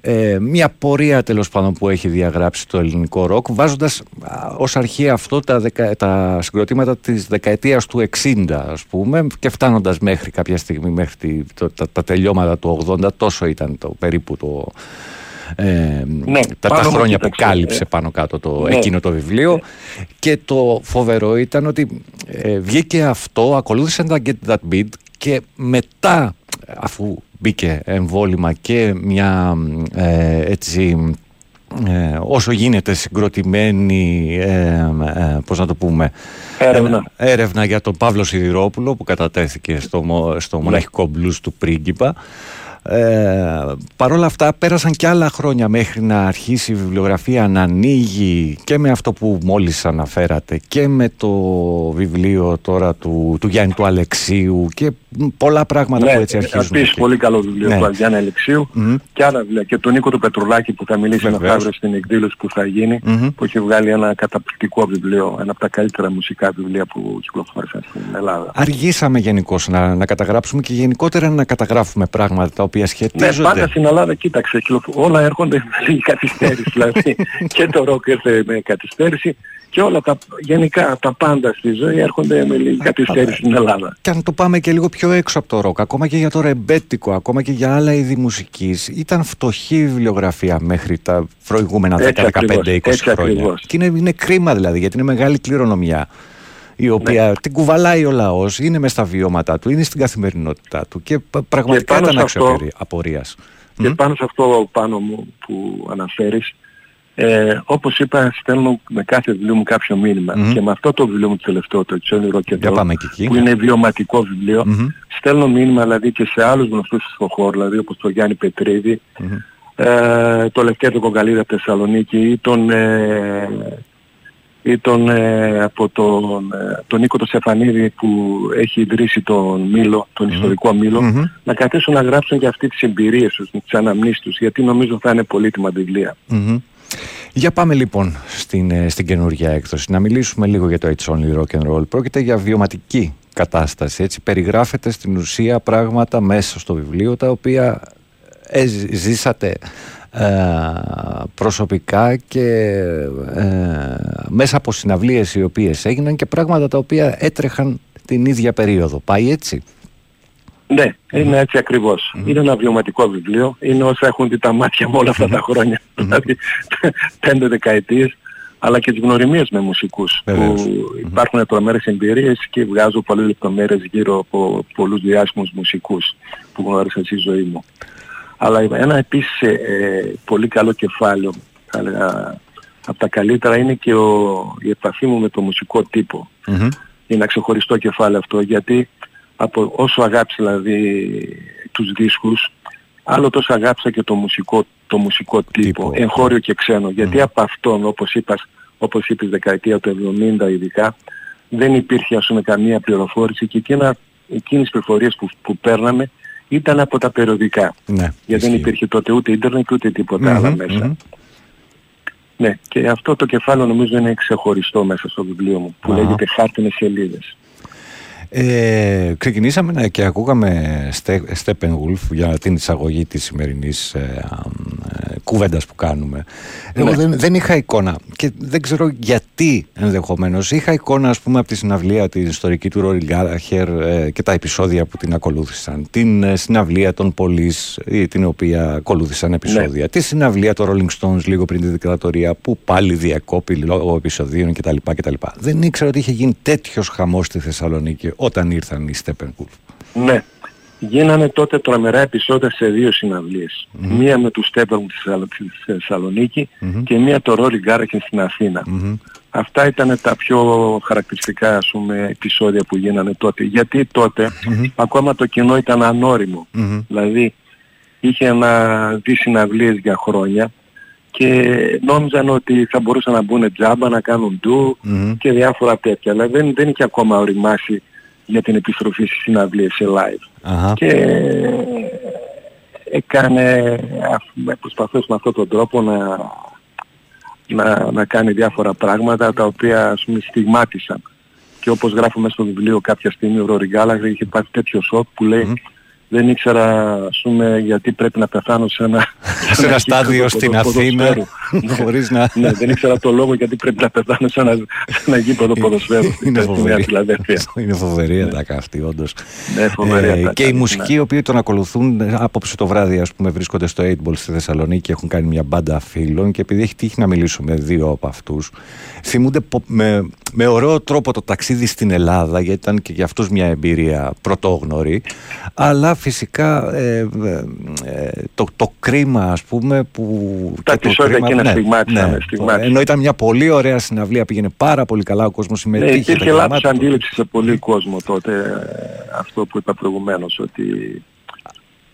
ε, μια πορεία τέλος πάντων που έχει διαγράψει το ελληνικό ροκ βάζοντας α, ως αρχή αυτό τα, δεκα, τα συγκροτήματα της δεκαετίας του 60 ας πούμε και φτάνοντας μέχρι κάποια στιγμή μέχρι τη, το- τα, τα τελειώματα του 80 τόσο ήταν το περίπου το, ε, Ναι, τα, τα πάνω μου χρόνια που κοίταξε, κάλυψε ε, πάνω κάτω το, ναι. εκείνο το βιβλίο και το φοβερό ήταν ότι ε, βγήκε αυτό, ακολούθησε τα Get That Beat και μετά αφού μπήκε εμβόλυμα και μια ε, έτσι ε, όσο γίνεται συγκροτημένη ε, ε, πώς να το πούμε Έρευνα. ε, έρευνα για τον Παύλο Σιδηρόπουλο που κατατέθηκε στο, μο- στο μοναχικό μπλούς του πρίγκιπα ε, Παρ' όλα αυτά πέρασαν και άλλα χρόνια μέχρι να αρχίσει η βιβλιογραφία να ανοίγει και με αυτό που μόλις αναφέρατε και με το βιβλίο τώρα του, του Γιάννη του Αλεξίου και πολλά πράγματα που έτσι αρχίζουν. Ναι, Επίσης και- πολύ καλό βιβλίο Ναι. του Αλγιάννα Αλεξίου Μμμ. και άλλα βιβλία. Και τον Νίκο του Πετρουλάκη που θα μιλήσει ένα Βεβαίως. αύριο στην εκδήλωση που θα γίνει Μμμ. που έχει βγάλει ένα καταπληκτικό βιβλίο, ένα από τα καλύτερα μουσικά βιβλία που κυκλοφόρησαν στην Ελλάδα. Αργήσαμε γενικώς να, να καταγράψουμε και γενικότερα να καταγράφουμε πράγματα τα οποία Ναι, σχετίζονται. πάντα στην Ελλάδα, κοίταξε, κυκλοφο- όλα έρχονται με λίγη καθυστέρηση. δηλαδή και το ροκ έρθε με καθυστέρηση και όλα τα γενικά τα πάντα στη ζωή έρχονται με λίγη καθυστέρηση στην Ελλάδα. Και αν το πάμε και λίγο πιο έξω από το ροκ, ακόμα και για το ρεμπέτικο, ακόμα και για άλλα είδη μουσικής, ήταν φτωχή η βιβλιογραφία μέχρι τα προηγούμενα Έτσι 10-15-20 ακριβώς, έτσι χρόνια. ακριβώς. Και είναι, είναι κρίμα δηλαδή, γιατί είναι μεγάλη κληρονομιά η οποία Ναι. την κουβαλάει ο λαός, είναι μες στα βιώματά του, είναι στην καθημερινότητά του και π- πραγματικά πάνω ήταν σε αυτό- άξιο απορίας. Και πάνω σε αυτό πάνω μου που αναφέρεις, ε, όπως είπα στέλνω με κάθε βιβλίο μου κάποιο μήνυμα. Μμμ. Και με αυτό το βιβλίο μου το τελευταίο, το It's Only Rock and Για Roll, πάμε και εκεί. που είναι βιωματικό βιβλίο, Μμμ. στέλνω μήνυμα δηλαδή και σε άλλους γνωστούς στον χώρο, δηλαδή όπως τον Γιάννη Πετρίδη, Μμμ. ε, το Λευκέτο Κογκαλίδη από Θεσσαλονίκη ή τον, ε, ή τον, ε, από τον, ε, τον Νίκο το Σεφανίδη που έχει ιδρύσει τον Μήλο, τον ιστορικό Μήλο, Μμμ. να καθίσουν να γράψουν και αυτή τις εμπειρίες τους, τις αναμνήσεις τους, γιατί νομίζω θα είναι πολύτιμα βιβλία. Μμμ. Για πάμε λοιπόν στην, ε, στην καινούργια έκδοση. Να μιλήσουμε λίγο για το It's Only Rock and Roll. Πρόκειται για βιωματική κατάσταση. Έτσι περιγράφεται στην ουσία πράγματα μέσα στο βιβλίο τα οποία ε, ζ- ζήσατε ε, προσωπικά και ε, μέσα από συναυλίες οι οποίες έγιναν και πράγματα τα οποία έτρεχαν την ίδια περίοδο. Πάει έτσι; Ναι, είναι έτσι ακριβώς. Είναι ένα βιωματικό βιβλίο. Είναι όσα έχουν δει τα μάτια μου όλα αυτά τα χρόνια. δηλαδή πέντε δεκαετίες. Αλλά και τις γνωριμίες με μουσικούς. Βεβαίως. Που υπάρχουν τρομέρες εμπειρίες και βγάζω πολλές λεπτομέρειες γύρω από πολλούς διάσημους μουσικούς που γνώρισα στη ζωή μου. Αλλά ένα επίσης ε, ε, πολύ καλό κεφάλαιο, θα έλεγα, από τα καλύτερα είναι και ο, η επαφή μου με το μουσικό τύπο Μμμ. είναι ένα ξεχωριστό κεφάλαιο αυτό γιατί από όσο αγάπησα δηλαδή τους δίσκους άλλο τόσο αγάπησα και το μουσικό, το μουσικό τύπο, Τύπο. εγχώριο και ξένο γιατί από αυτόν όπως είπας όπως είπες δεκαετία του 70 ειδικά δεν υπήρχε ας πούμε καμία πληροφόρηση και εκείνα, εκείνες οι πληροφορίες που, που παίρναμε ήταν από τα περιοδικά Ναι, γιατί δεν ισχύει. υπήρχε τότε ούτε ίντερνετ και ούτε τίποτα Μμμ, άλλα μέσα. μμμ. Ναι, και αυτό το κεφάλαιο νομίζω είναι ξεχωριστό μέσα στο βιβλίο μου, που Α. λέγεται χάρτινες σελίδες. Ε, ξεκινήσαμε να- και ακούγαμε Ste- Steppenwolf για την εισαγωγή της σημερινής ε, ε, κουβέντας που κάνουμε. Εγώ Ναι. δεν, δεν είχα εικόνα και δεν ξέρω γιατί ενδεχομένως. Είχα εικόνα ας πούμε από τη συναυλία τη ιστορική του Ρόρι Γκάραχερ ε, και τα επεισόδια που την ακολούθησαν. Την ε, συναυλία των Police ε, την οποία ακολούθησαν επεισόδια. Τη συναυλία των Rolling Stones λίγο πριν τη δικτατορία που πάλι διακόπη λόγω επεισοδίων κτλ. κτλ. Δεν ήξερα ότι είχε γίνει τέτοιος χαμός στη Θεσσαλονίκη όταν ήρθαν οι Steppenwolf. Ναι. Γίνανε τότε τρομερά επεισόδια σε δύο συναυλίες. Μία με τους Στέπερν στη Θεσσαλο- στη Θεσσαλονίκη και μία το Ρόρι Γκάρακιν στην Αθήνα. Αυτά ήταν τα πιο χαρακτηριστικά ας πούμε, επεισόδια που γίνανε τότε. Γιατί τότε ακόμα το κοινό ήταν ανώριμο. Δηλαδή είχε να δει συναυλίες για χρόνια και νόμιζαν ότι θα μπορούσαν να μπουν τζάμπα, να κάνουν ντου και διάφορα τέτοια. Αλλά δεν, δεν είχε ακόμα οριμάσει για την επιστροφή στις συναυλίες σε live. Αχα. Και έκανε, αυ- προσπαθούσε με αυτόν τον τρόπο να, να, να κάνει διάφορα πράγματα τα οποία ας πούμε στιγμάτισαν. Και όπως γράφω μέσα στο βιβλίο κάποια στιγμή ο Ρόρι Γκάλαγερ είχε πάρει τέτοιο σοκ που λέει δεν ήξερα ας πούμε γιατί πρέπει να πεθάνω σε ένα, Σε ένα στάδιο κύκλο στην ποδο- Αθήνα ποδοσφαίρου. χωρίς να... ναι, δεν ήξερα το λόγο γιατί πρέπει να πεθάνω σε ένα, σε ένα γήπεδο ποδοσφαίρου στην Είναι στη Νέα φοβερή. Φιλαδέλφια. Είναι φοβερή ατάκα αυτή, όντως. Ναι, φοβερή ατάκα, και οι ναι. μουσικοί οι οποίοι τον ακολουθούν ε, απόψε το βράδυ, ας πούμε, βρίσκονται στο 8 Ball στη Θεσσαλονίκη και έχουν κάνει μια μπάντα φίλων. Και επειδή έχει τύχει να μιλήσω με δύο από αυτούς, θυμούνται πο- με, με ωραίο τρόπο το ταξίδι στην Ελλάδα, γιατί ήταν και για αυτούς μια εμπειρία πρωτόγνωρη. Αλλά φυσικά ε, ε, ε, το, το κρίμα, ας πούμε, που. Τα και το επεισόδια κρίμα- εκείνα ναι, στιγμάτισαν, ναι. στιγμάτισαν. Ενώ ήταν μια πολύ ωραία συναυλία, πήγαινε πάρα πολύ καλά, ο κόσμος Ναι, συμμετείχε. υπήρχε τα λάθος γεμάτα. αντίληψη σε πολύ κόσμο τότε ε, αυτό που είπα προηγουμένως ότι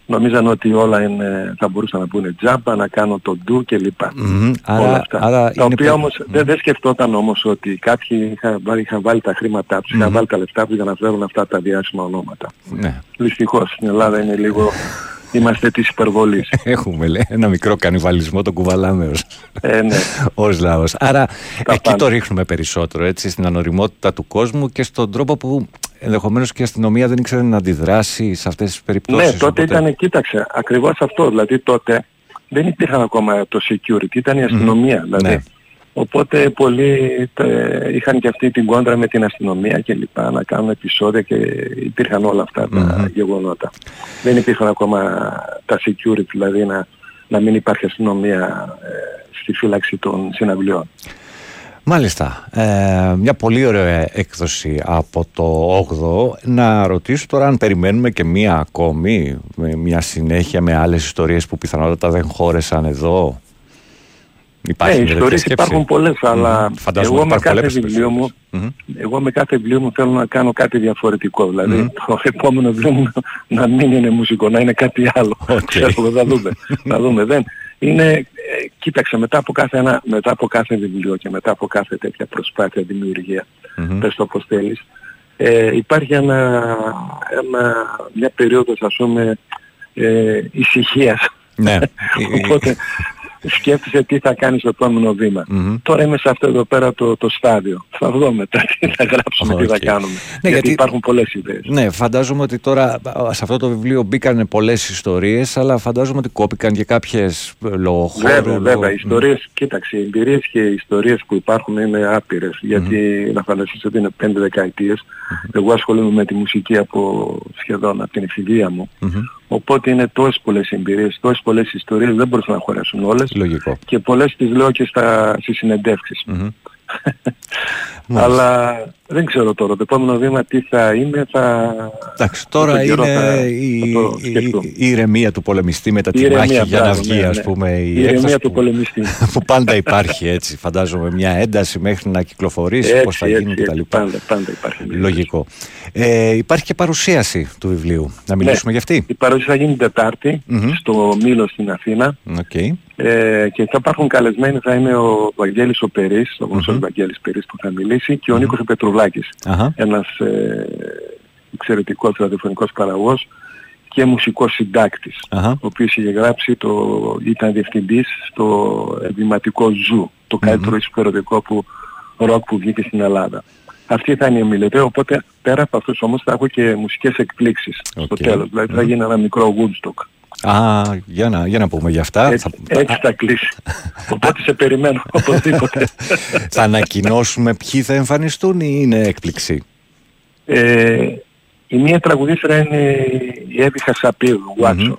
νομίζαν ότι όλα είναι, θα μπορούσαν να πούνε τζάμπα, να κάνουν το ντου κλπ. Μμμ, άρα- όλα αυτά. άρα τα είναι οποία πολύ- όμως δεν, δεν σκεφτόταν όμως ότι κάποιοι είχαν, βάλει- είχαν βάλει τα χρήματά τους, είχαν Μμμ. βάλει τα λεφτά τους για να φέρουν αυτά τα διάσημα ονόματα. Ναι. Δυστυχώς στην Ελλάδα είναι λίγο, είμαστε της υπερβολής. Έχουμε λέει, ένα μικρό κανιβαλισμό, τον κουβαλάμε ως, ε, ναι. ως λαός. Άρα εκεί πάντα. το ρίχνουμε περισσότερο, έτσι, στην ανοριμότητα του κόσμου και στον τρόπο που ενδεχομένως και η αστυνομία δεν ήξερε να αντιδράσει σε αυτές τις περιπτώσεις. Ναι, τότε οπότε- ήταν, κοίταξε, ακριβώς αυτό. Δηλαδή τότε δεν υπήρχαν ακόμα το security, ήταν η αστυνομία. Δηλαδή. Ναι. Οπότε πολλοί τε- είχαν και αυτή την κόντρα με την αστυνομία και λοιπά, να κάνουν επεισόδια και υπήρχαν όλα αυτά τα γεγονότα. Δεν υπήρχαν ακόμα τα security, δηλαδή να, να μην υπάρχει αστυνομία ε, στη φύλαξη των συναυλιών. Μάλιστα. Ε, μια πολύ ωραία έκδοση από το 8ο. Να ρωτήσω τώρα αν περιμένουμε και μία ακόμη, με μια συνέχεια με άλλες ιστορίες που πιθανότατα δεν χώρεσαν εδώ. Υπάρχει ναι, μια τέτοια ιστορίες σκέψη; υπάρχουν πολλές, αλλά Μμμ. Φαντάζομαι εγώ ότι με υπάρχουν κάθε πολλές βιβλίο μου, εγώ με κάθε βιβλίο μου θέλω να κάνω κάτι διαφορετικό. Δηλαδή το επόμενο βιβλίο μου να, να μην είναι μουσικό, να είναι κάτι άλλο. Ξέρω, εγώ, θα δούμε. θα δούμε. Δεν. Είναι, ε, κοίταξε, μετά από, κάθε ένα, μετά από κάθε βιβλίο και μετά από κάθε τέτοια προσπάθεια δημιουργία, πες το όπως θέλεις, ε, υπάρχει ένα, ένα, μια περίοδος ας πούμε ε, ησυχίας. Ναι. Οπότε σκέφτεσαι τι θα κάνεις στο επόμενο βήμα. Τώρα είμαι σε αυτό εδώ πέρα το, το στάδιο. Θα δω μετά τι θα γράψουμε, τι θα Οκ. κάνουμε. Ναι, γιατί, γιατί- υπάρχουν πολλές ιδέες. Ναι, φαντάζομαι ότι τώρα σε αυτό το βιβλίο μπήκαν πολλές ιστορίες, αλλά φαντάζομαι ότι κόπηκαν και κάποιες λόγω χώρου. Βέβαια, λόγω- βέβαια. Οι ιστορίες, κοίταξε, οι εμπειρίες και οι ιστορίες που υπάρχουν είναι άπειρες. Γιατί να φανταστείς ότι είναι πέντε δεκαετίες. Εγώ ασχολούμαι με τη μουσική από σχεδόν από την εφηβεία μου. Οπότε είναι τόσες πολλές εμπειρίες, τόσες πολλές ιστορίες, δεν μπορούσαν να χωρέσουν όλες. Λογικό. Και πολλές τις λέω και στα, στις συνεντεύξεις. Αλλά δεν ξέρω τώρα, το επόμενο βήμα τι θα είναι, θα... Εντάξει, τώρα με τον καιρό είναι θα- η, θα το η- σκεφτώ. η ηρεμία του πολεμιστή μετά Η τη ηρεμία, μάχη για να μπράβο, βγει, ναι, ας ναι. πούμε, η, Η ηρεμία έκφραση του που, πολεμιστή. που πάντα υπάρχει έτσι. Φαντάζομαι μια ένταση μέχρι να κυκλοφορήσει, Έτσι, πώς θα έτσι, γίνει έτσι, κτλ. Πάντα, πάντα υπάρχει. μια Λογικό. Ε, υπάρχει και παρουσίαση του βιβλίου. Να μιλήσουμε Ναι. για αυτή; Η παρουσία θα γίνει την Τετάρτη στο Μήλο στην Αθήνα Οκ. ε, και θα υπάρχουν καλεσμένοι, θα είναι ο Βαγγέλης ο Περής, ο γνωστός Βαγγέλης Περής που θα μιλήσει και ο Νίκος ο Πετρουλάκης, Αχα. ένας ε, εξαιρετικός ραδιοφωνικός παραγωγός και μουσικός συντάκτης, Αχα. ο οποίος είχε γράψει, το, ήταν διευθυντής στο ενδυματικό Ζου, το καλύτερο mm που ροκ που βγήκε στην Ελλάδα. Αυτή θα είναι η ομιλητή, οπότε πέρα από αυτούς όμως θα έχω και μουσικές εκπλήξεις στο Οκ. τέλος. Δηλαδή θα γίνει ένα μικρό Woodstock. Α, για να, για να πούμε για αυτά. Έτσι, θα, έτσι θα κλείσει. Οπότε σε περιμένω οπωσδήποτε. θα ανακοινώσουμε ποιοι θα εμφανιστούν ή είναι έκπληξη; ε, η μία τραγουδίστρια είναι η Εύη Χασαπίδου, Watson,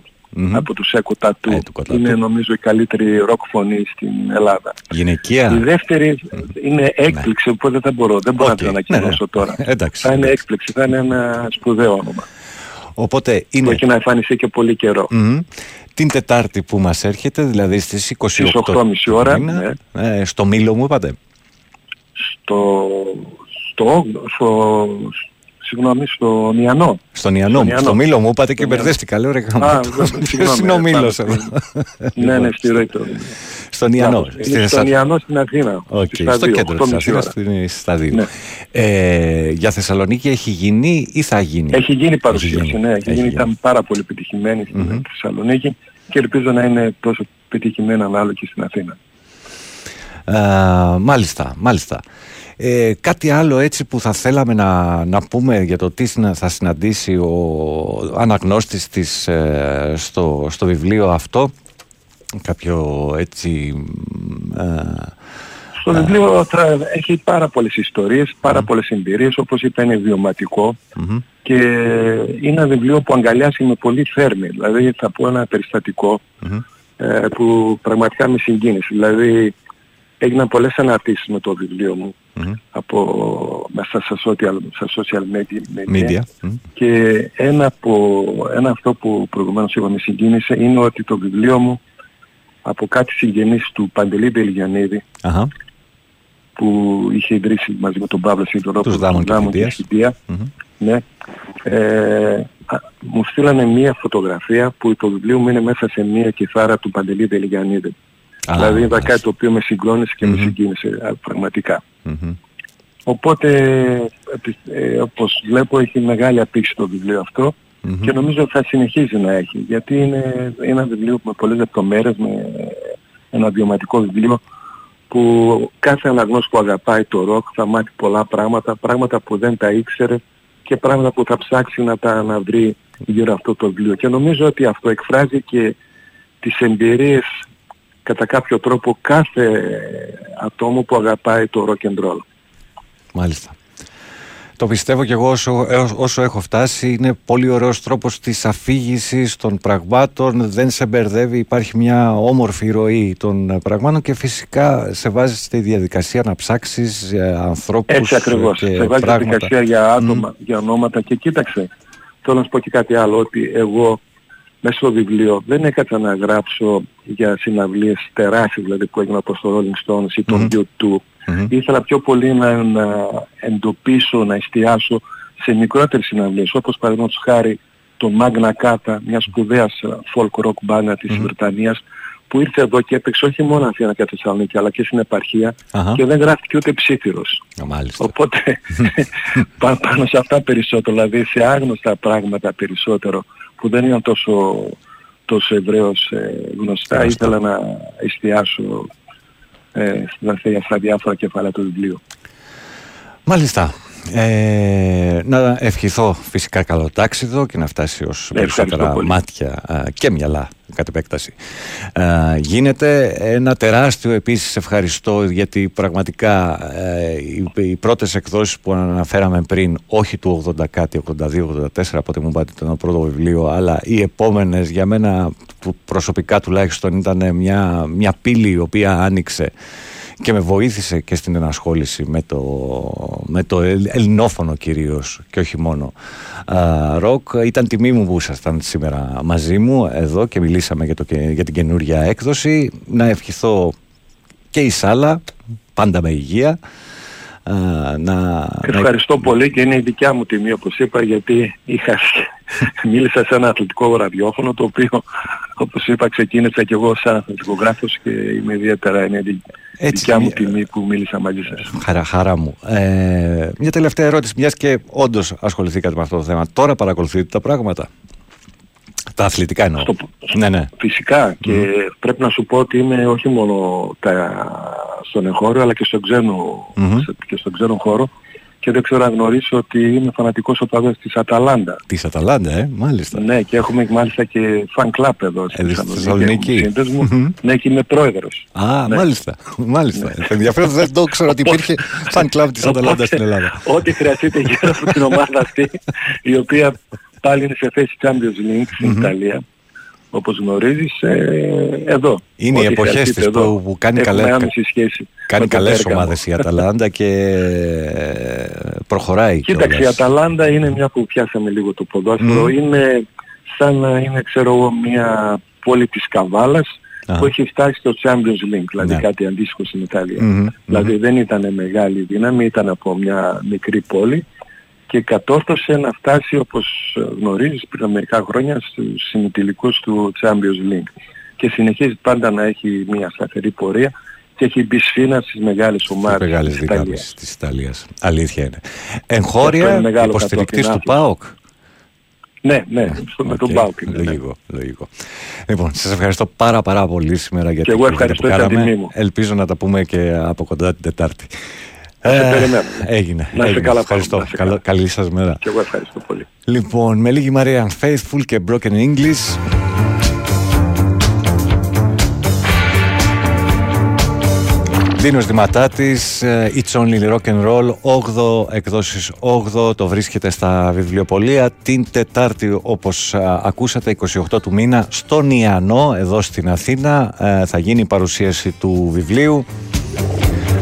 από τους Echo Tattoo. είναι νομίζω η καλύτερη ροκ φωνή στην Ελλάδα. Γυναικεία. Η δεύτερη είναι έκπληξη, οπότε δεν θα μπορώ, δεν μπορώ να την ανακοινώσω ναι. τώρα. Εντάξει, θα είναι εντάξει. έκπληξη, θα είναι ένα σπουδαίο όνομα. Οπότε Που είναι έχει να εμφανιστεί και πολύ καιρό. Μμμ. την Τετάρτη που μας έρχεται, δηλαδή στις 28 Στις 8.30 ώρα, του μήνα, ε, στο Μήλο μου είπατε; στο, στο, στο, συγγνώμη, στον Ιανό. Στον Ιανό, μου, στο Μήλο μου είπατε και Στον μπερδεύτηκα. Λέω ρε Α, γαμώτο. συγγνώμη, Ποιος είναι ο ε, Μήλος πάνω εδώ; Ναι, ναι, στη ροή του. Στον Ιανό. Μπράβο. στη Είναι στον Θεσσα- Ιανό στην Αθήνα. Οκ, στις στα στο δύο, κέντρο της 8.30 Αθήνας, ώρα. στην- στα δύο. Ναι. Ε, για Θεσσαλονίκη έχει γίνει ή θα γίνει; Έχει γίνει παρουσίαση, γίνει. ναι. Έχει Έχει γίνει, γίνει. ήταν πάρα πολύ επιτυχημένη στην Θεσσαλονίκη και ελπίζω να είναι τόσο πετυχημένη ανάλογα και στην Αθήνα. Ε, μάλιστα, μάλιστα. Ε, κάτι άλλο έτσι που θα θέλαμε να, να πούμε για το τι συνα- θα συναντήσει ο αναγνώστης της ε, στο, στο βιβλίο αυτό κάποιο έτσι ε, Στο βιβλίο θα έχει πάρα πολλές ιστορίες, πάρα πολλές εμπειρίες, όπως είπα είναι βιωματικό μμμ, και είναι ένα βιβλίο που αγκαλιάζει με πολύ θέρμη. Δηλαδή θα πω ένα περιστατικό μμμ. ε, που πραγματικά με συγκίνησε. Δηλαδή έγιναν πολλές αναρτήσεις με το βιβλίο μου Μμμ. από, μέσα στα social, στα social media, media. μμ. και ένα, από, ένα αυτό που προηγουμένως είπα με συγκίνησε είναι ότι το βιβλίο μου από κάτι συγγενείς του Παντελή Δελγιανίδη Αχα. που είχε ιδρύσει μαζί με τον Παύλο Σιδωρόπουλο Τους Δάμων και και Φοιτίας. Φοιτία, Μμμ. ναι, ε, α, μου στείλανε μία φωτογραφία που το βιβλίο μου είναι μέσα σε μία κιθάρα του Παντελή Δελγιανίδη. Α, δηλαδή είδα μάλιστα. κάτι το οποίο με συγκλώνησε και Μμμ. με συγκίνησε α, πραγματικά. Μμμ. Οπότε, επι- ε, όπως βλέπω, έχει μεγάλη απήξη το βιβλίο αυτό Μμμ. και νομίζω θα συνεχίζει να έχει. Γιατί είναι ένα βιβλίο με πολλές λεπτομέρειες, με ένα βιωματικό βιβλίο που κάθε αναγνώστης που αγαπάει το ροκ θα μάθει πολλά πράγματα, πράγματα που δεν τα ήξερε και πράγματα που θα ψάξει να τα να βρει γύρω αυτό το βιβλίο. Και νομίζω ότι αυτό εκφράζει και τις εμπειρίες κατά κάποιο τρόπο κάθε ατόμο που αγαπάει το rock and roll. Μάλιστα. Το πιστεύω και εγώ όσο, έως- όσο έχω φτάσει είναι πολύ ωραίος τρόπος της αφήγησης των πραγμάτων δεν σε μπερδεύει, υπάρχει μια όμορφη ροή των πραγμάτων και φυσικά σε βάζεις στη διαδικασία να ψάξεις ε, ανθρώπους Έτσι ακριβώς. και Σε βάζει πράγματα. διαδικασία για άτομα, για ονόματα και κοίταξε. Θέλω να σου πω και κάτι άλλο, ότι εγώ μέσα στο βιβλίο δεν έκατσα να γράψω για συναυλίες τεράστιες, δηλαδή που έγιναν από το Rolling Stones ή τον U2. Ήθελα πιο πολύ να, να εντοπίσω, να εστιάσω σε μικρότερες συναυλίες, όπως παραδείγματος χάρη το Magna Carta, μια σπουδαίας ε, folk rock μπάνα της Βρετανίας, που ήρθε εδώ και έπαιξε όχι μόνο Αθήνα και Θεσσαλονίκη, αλλά και στην επαρχία Αχα. και δεν γράφτηκε ούτε ψήφιρος. Α, Μάλιστα. Οπότε πά- πάνω σε αυτά περισσότερο, δηλαδή σε άγνωστα πράγματα περισσότερο που δεν ήταν τόσο, τόσο ευρέως ε, γνωστά, ήθελα να εστιάσω ε, στα, στα διάφορα κεφάλαια του βιβλίου. Μάλιστα. Ε, να ευχηθώ φυσικά καλό τάξιδο και να φτάσει ως Ναι, ευχαριστώ περισσότερα πολύ. μάτια α, και μυαλά κατ' επέκταση. Α, γίνεται ένα τεράστιο επίσης ευχαριστώ γιατί πραγματικά ε, οι, οι πρώτες εκδόσεις που αναφέραμε πριν όχι του 80 κάτι, 82-84 πότε μου πάτε το πρώτο βιβλίο αλλά οι επόμενες για μένα που προσωπικά τουλάχιστον ήταν μια, μια πύλη η οποία άνοιξε και με βοήθησε και στην ενασχόληση με το, με το ελ- ελληνόφωνο κυρίως και όχι μόνο α, ροκ. Ήταν τιμή μου που ήσασταν σήμερα μαζί μου εδώ και μιλήσαμε για, το, και- για την καινούργια έκδοση. Να ευχηθώ και η Σάλα, πάντα με υγεία. Α, να, να- Ευχαριστώ πολύ και είναι η δικιά μου τιμή όπως είπα γιατί είχα, μίλησα σε ένα αθλητικό ραδιόφωνο το οποίο όπως είπα ξεκίνησα και εγώ σαν αθλητικογράφος και είμαι ιδιαίτερα είναι η Έτσι, δικιά μου μια- τιμή που μίλησα μαζί σας. Χαρά, χαρά μου. Ε, μια τελευταία ερώτηση, μιας και όντως ασχοληθήκατε με αυτό το θέμα. Τώρα παρακολουθείτε τα πράγματα. Τα αθλητικά εννοώ. Ναι, ναι. Φυσικά και πρέπει να σου πω ότι είμαι όχι μόνο τα, στον εγχώριο αλλά και στον ξένο, Μμμ. σε- και στον ξένο χώρο και δεν ξέρω αν γνωρίσω ότι είμαι φανατικός οπαδός της Αταλάντα. Της Αταλάντα, ε, μάλιστα. Ναι και έχουμε μάλιστα και fan club εδώ στη Ε, στη Θεσσαλονίκη. Θεσσαλονίκη. έχουμε σύνδεσμο. Μμμ. ναι και είμαι πρόεδρος. Α, Ναι. μάλιστα. μάλιστα. Ενδιαφέρον, δεν το ξέρω ότι υπήρχε fan club της Αταλάντα στην Ελλάδα. Ό,τι χρειαστείτε γύρω από την ομάδα αυτή, η οποία πάλι είναι σε θέση Champions League στην Ιταλία, όπως γνωρίζεις, ε, εδώ. Είναι οι Ό,τι εποχές χρειαστείτε της εδώ. που, που κάνει Έχουμε καλέ, άμεση σχέση κάνει με το καλές Πέργαμο. ομάδες η Αταλάντα και ε, προχωράει Κοίταξε, η κιόλας. Αταλάντα είναι μια που πιάσαμε λίγο το ποδόσφαιρο. Μμμ. Είναι σαν να είναι, ξέρω εγώ, μια πόλη της Καβάλας Α. που έχει φτάσει στο Champions League, δηλαδή Ναι. κάτι αντίστοιχο στην Ιταλία. Μμμ, Δηλαδή δεν ήταν μεγάλη δύναμη, ήταν από μια μικρή πόλη και κατόρθωσε να φτάσει όπως γνωρίζεις πριν από μερικά χρόνια στους συμμετηλικούς του Champions League και συνεχίζει πάντα να έχει μια σταθερή πορεία και έχει μπει σφήνα στις μεγάλες ομάδες Μεγάλες της δυνάμεις Ιταλίας. της Ιταλίας. Αλήθεια είναι. Και αυτό Εγχώρια είναι μεγάλο υποστηρικτής του κατόπιν ΠΑΟΚ. Ναι, ναι, στο, με τον Οκ, Πάουκ είναι. ναι. Λογικό, λογικό. Λοιπόν, σας ευχαριστώ πάρα πάρα πολύ σήμερα για Και την εγώ κουβέντα ευχαριστώ, που ήταν κάναμε. τιμή μου. Ελπίζω να τα πούμε και από κοντά την Τετάρτη. Θα σε περιμένω. Έγινε. Να είστε έγινε. καλά, Ευχαριστώ. να είστε Καλό- καλή σας μέρα. Και εγώ ευχαριστώ πολύ. Λοιπόν, με λίγη Μαρία Unfaithful και Broken English. Δίνος Δηματάτης, ε, It's Only Rock and Roll, 8 εκδόσεις 8, το βρίσκεται στα βιβλιοπολία την Τετάρτη όπως α, ακούσατε 28 του μήνα στον Ιαννό εδώ στην Αθήνα ε, θα γίνει η παρουσίαση του βιβλίου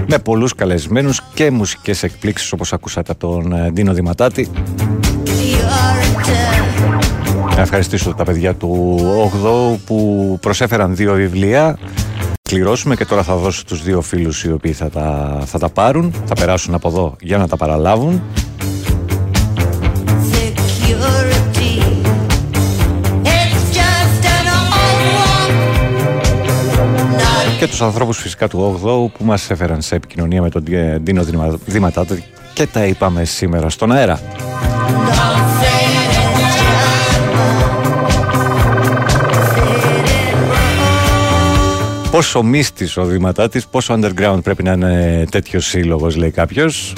με πολλούς καλεσμένους και μουσικές εκπλήξεις όπως ακούσατε από τον ε, Ντίνο Δηματάτη να ευχαριστήσω τα παιδιά του 8 που προσέφεραν δύο βιβλία. Κληρώσουμε και τώρα θα δώσω τους δύο φίλους οι οποίοι θα τα, θα τα πάρουν. Θα περάσουν από εδώ για να τα παραλάβουν. Και τους ανθρώπους φυσικά του 8 που μας έφεραν σε επικοινωνία με τον Ντίνο Δημα- Δηματάτη και τα είπαμε σήμερα στον αέρα. Πόσο μύστης ο Δηματάτης, πόσο underground πρέπει να είναι τέτοιος σύλλογος, λέει κάποιος.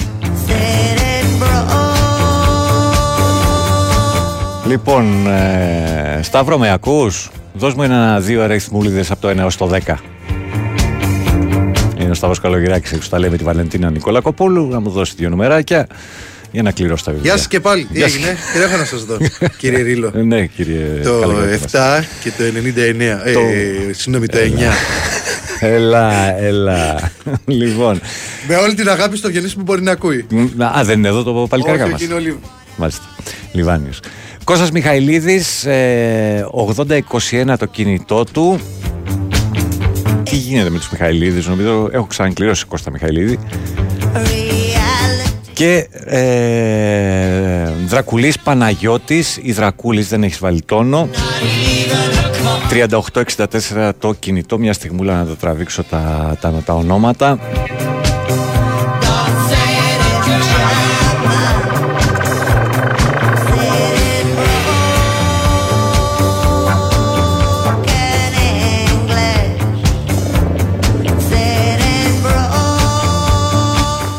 Λοιπόν, ε, Σταύρο με ακούς; Δώσ' μου ένα δύο αριθμούλιδες από το 1 έως το 10 Είναι ο Σταύρος Καλογυράκης που τα λέει με τη Βαλεντίνα Νικολακοπούλου Να μου δώσει δύο νομεράκια για να κληρώσω τα βιβλία Γεια σας και πάλι. Τι Γεια σας. έγινε, τι έχω να σας δω, κύριε Ρίλο. Ναι κύριε Το Καλογυράκη μας. 7 και το 99. Το- Ε, συγγνώμη, το 9. Έλα, έλα Λοιπόν Με όλη την αγάπη στο γεννή που μπορεί να ακούει. Α, δεν είναι εδώ το παλικάρι Όχι, μας όχι, είναι ο Λίβ. Μάλιστα. Λιβάνιος. Κώστας Μιχαηλίδης, ε, 80-21 το κινητό του. Τι γίνεται με τους Μιχαηλίδης, νομίζω έχω ξανακληρώσει Κώστα Μιχαηλίδη. Και ε, Δρακουλής Παναγιώτης, η Δρακούλης δεν έχεις βάλει τόνο. 38-64 το κινητό, μια στιγμούλα να τα τραβήξω τα, τα, τα ονόματα.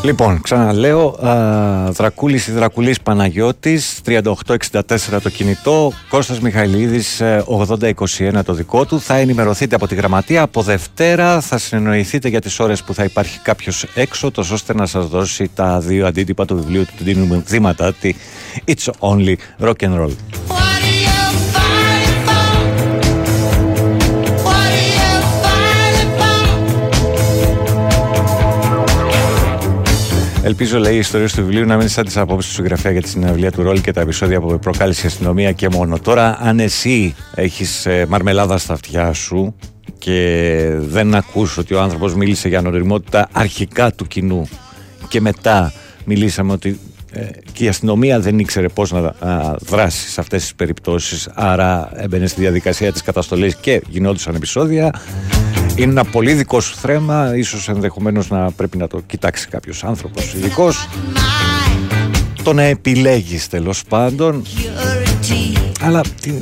Λοιπόν, ξαναλέω, α, Δρακούλης ή Δρακουλής Παναγιώτης, 3864 το κινητό, Κώστας Μιχαηλίδης, ε, 8021 το δικό του. Θα ενημερωθείτε από τη γραμματεία, από Δευτέρα θα συνεννοηθείτε για τις ώρες που θα υπάρχει κάποιος έξω, τόσο ώστε να σας δώσει τα δύο αντίτυπα του βιβλίου του Ντίνου Δήματάτη, It's Only Rock and Roll. Ελπίζω, λέει, η ιστορία του βιβλίου να μην είναι σαν τις απόψεις του συγγραφέα για τη συναυλία του ρόλ και τα επεισόδια που προκάλεσε η αστυνομία και μόνο. Τώρα, αν εσύ έχεις μαρμελάδα στα αυτιά σου και δεν ακούς ότι ο άνθρωπος μίλησε για ανοριμότητα αρχικά του κοινού και μετά μιλήσαμε ότι ε, και η αστυνομία δεν ήξερε πώς να α, δράσει σε αυτές τις περιπτώσεις άρα έμπαινε στη διαδικασία της καταστολής και γινόντουσαν επεισόδια είναι ένα πολύ δικό σου θέμα ίσως ενδεχομένως να πρέπει να το κοιτάξει κάποιος άνθρωπος ειδικός. το να επιλέγεις τέλος πάντων αλλά τι...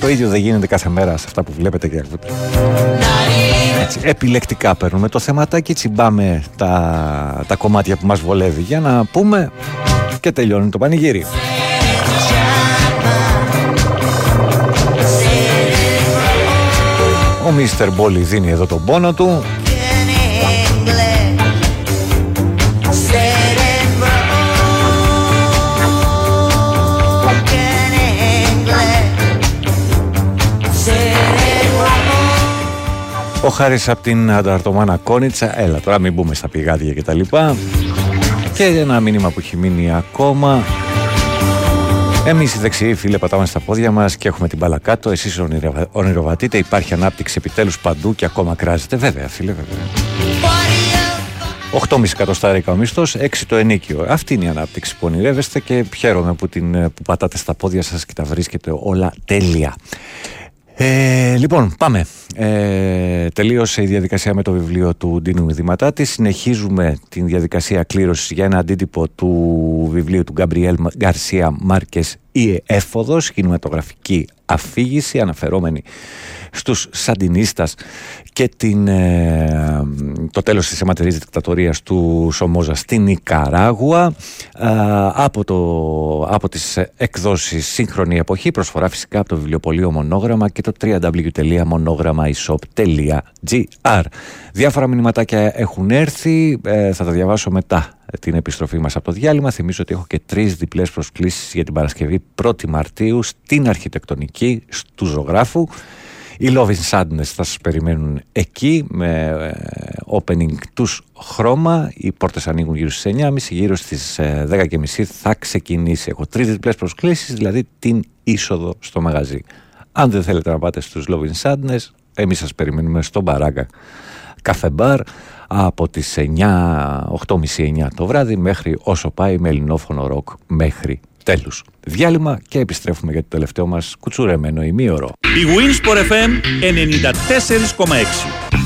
το ίδιο δεν γίνεται κάθε μέρα σε αυτά που βλέπετε και ακούτε έτσι, επιλεκτικά παίρνουμε το θεματάκι, τσιμπάμε τα, τα κομμάτια που μας βολεύει για να πούμε και τελειώνει το πανηγύρι. Ο Μίστερ Μπόλι δίνει εδώ τον πόνο του. Ο Χάρης από την Ανταρτομάνα Κόνιτσα. Έλα τώρα μην μπούμε στα πηγάδια και τα λοιπά. Και ένα μήνυμα που έχει μείνει ακόμα Εμείς οι δεξιοί φίλε πατάμε στα πόδια μας και έχουμε την μπάλα κάτω Εσείς ονειρευα- ονειροβατείτε, υπάρχει ανάπτυξη επιτέλους παντού και ακόμα κράζεται Βέβαια φίλε βέβαια 8,5 εκατοστάρικα ο μισθός, 6 το ενίκιο. Αυτή είναι η ανάπτυξη που ονειρεύεστε και χαίρομαι που, την, που πατάτε στα πόδια σας και τα βρίσκετε όλα τέλεια. Ε, λοιπόν, πάμε. Ε, τελείωσε η διαδικασία με το βιβλίο του Ντίνου Δηματάτη. Συνεχίζουμε την διαδικασία κλήρωσης για ένα αντίτυπο του βιβλίου του Γκαμπριέλ Γκαρσία Μάρκες ή Έφοδος, κινηματογραφική αφήγηση αναφερόμενη στους Σαντινίστας και την, ε, το τέλος της αιματερής δικτατορίας του Σομόζα στην Νικαράγουα ε, από, το, από τις εκδόσεις Σύγχρονη Εποχή προσφορά φυσικά από το βιβλιοπωλείο Μονόγραμμα και το www.monogrammaishop.gr Διάφορα μηνυματάκια έχουν έρθει, ε, θα τα διαβάσω μετά την επιστροφή μας από το διάλειμμα. Θυμίζω ότι έχω και τρεις διπλές προσκλήσεις για την Παρασκευή 1η Μαρτίου στην αρχιτεκτονική του ζωγράφου. Οι Loving Sadness θα σας περιμένουν εκεί με ε, opening τους χρώμα. Οι πόρτες ανοίγουν γύρω στις 9.30, γύρω στις 10.30 ε, θα ξεκινήσει. Έχω τρεις διπλές προσκλήσεις, δηλαδή την είσοδο στο μαγαζί. Αν δεν θέλετε να πάτε στους Loving Sadness, εμείς σας περιμένουμε στο Μπαράγκα Καφέ Μπαρ από τις 9, 8.30-9 το βράδυ μέχρι όσο πάει με ελληνόφωνο ροκ μέχρι τέλους. Διάλειμμα και επιστρέφουμε για το τελευταίο μας κουτσουρεμένο ημίωρο. Η Winsport FM 94,6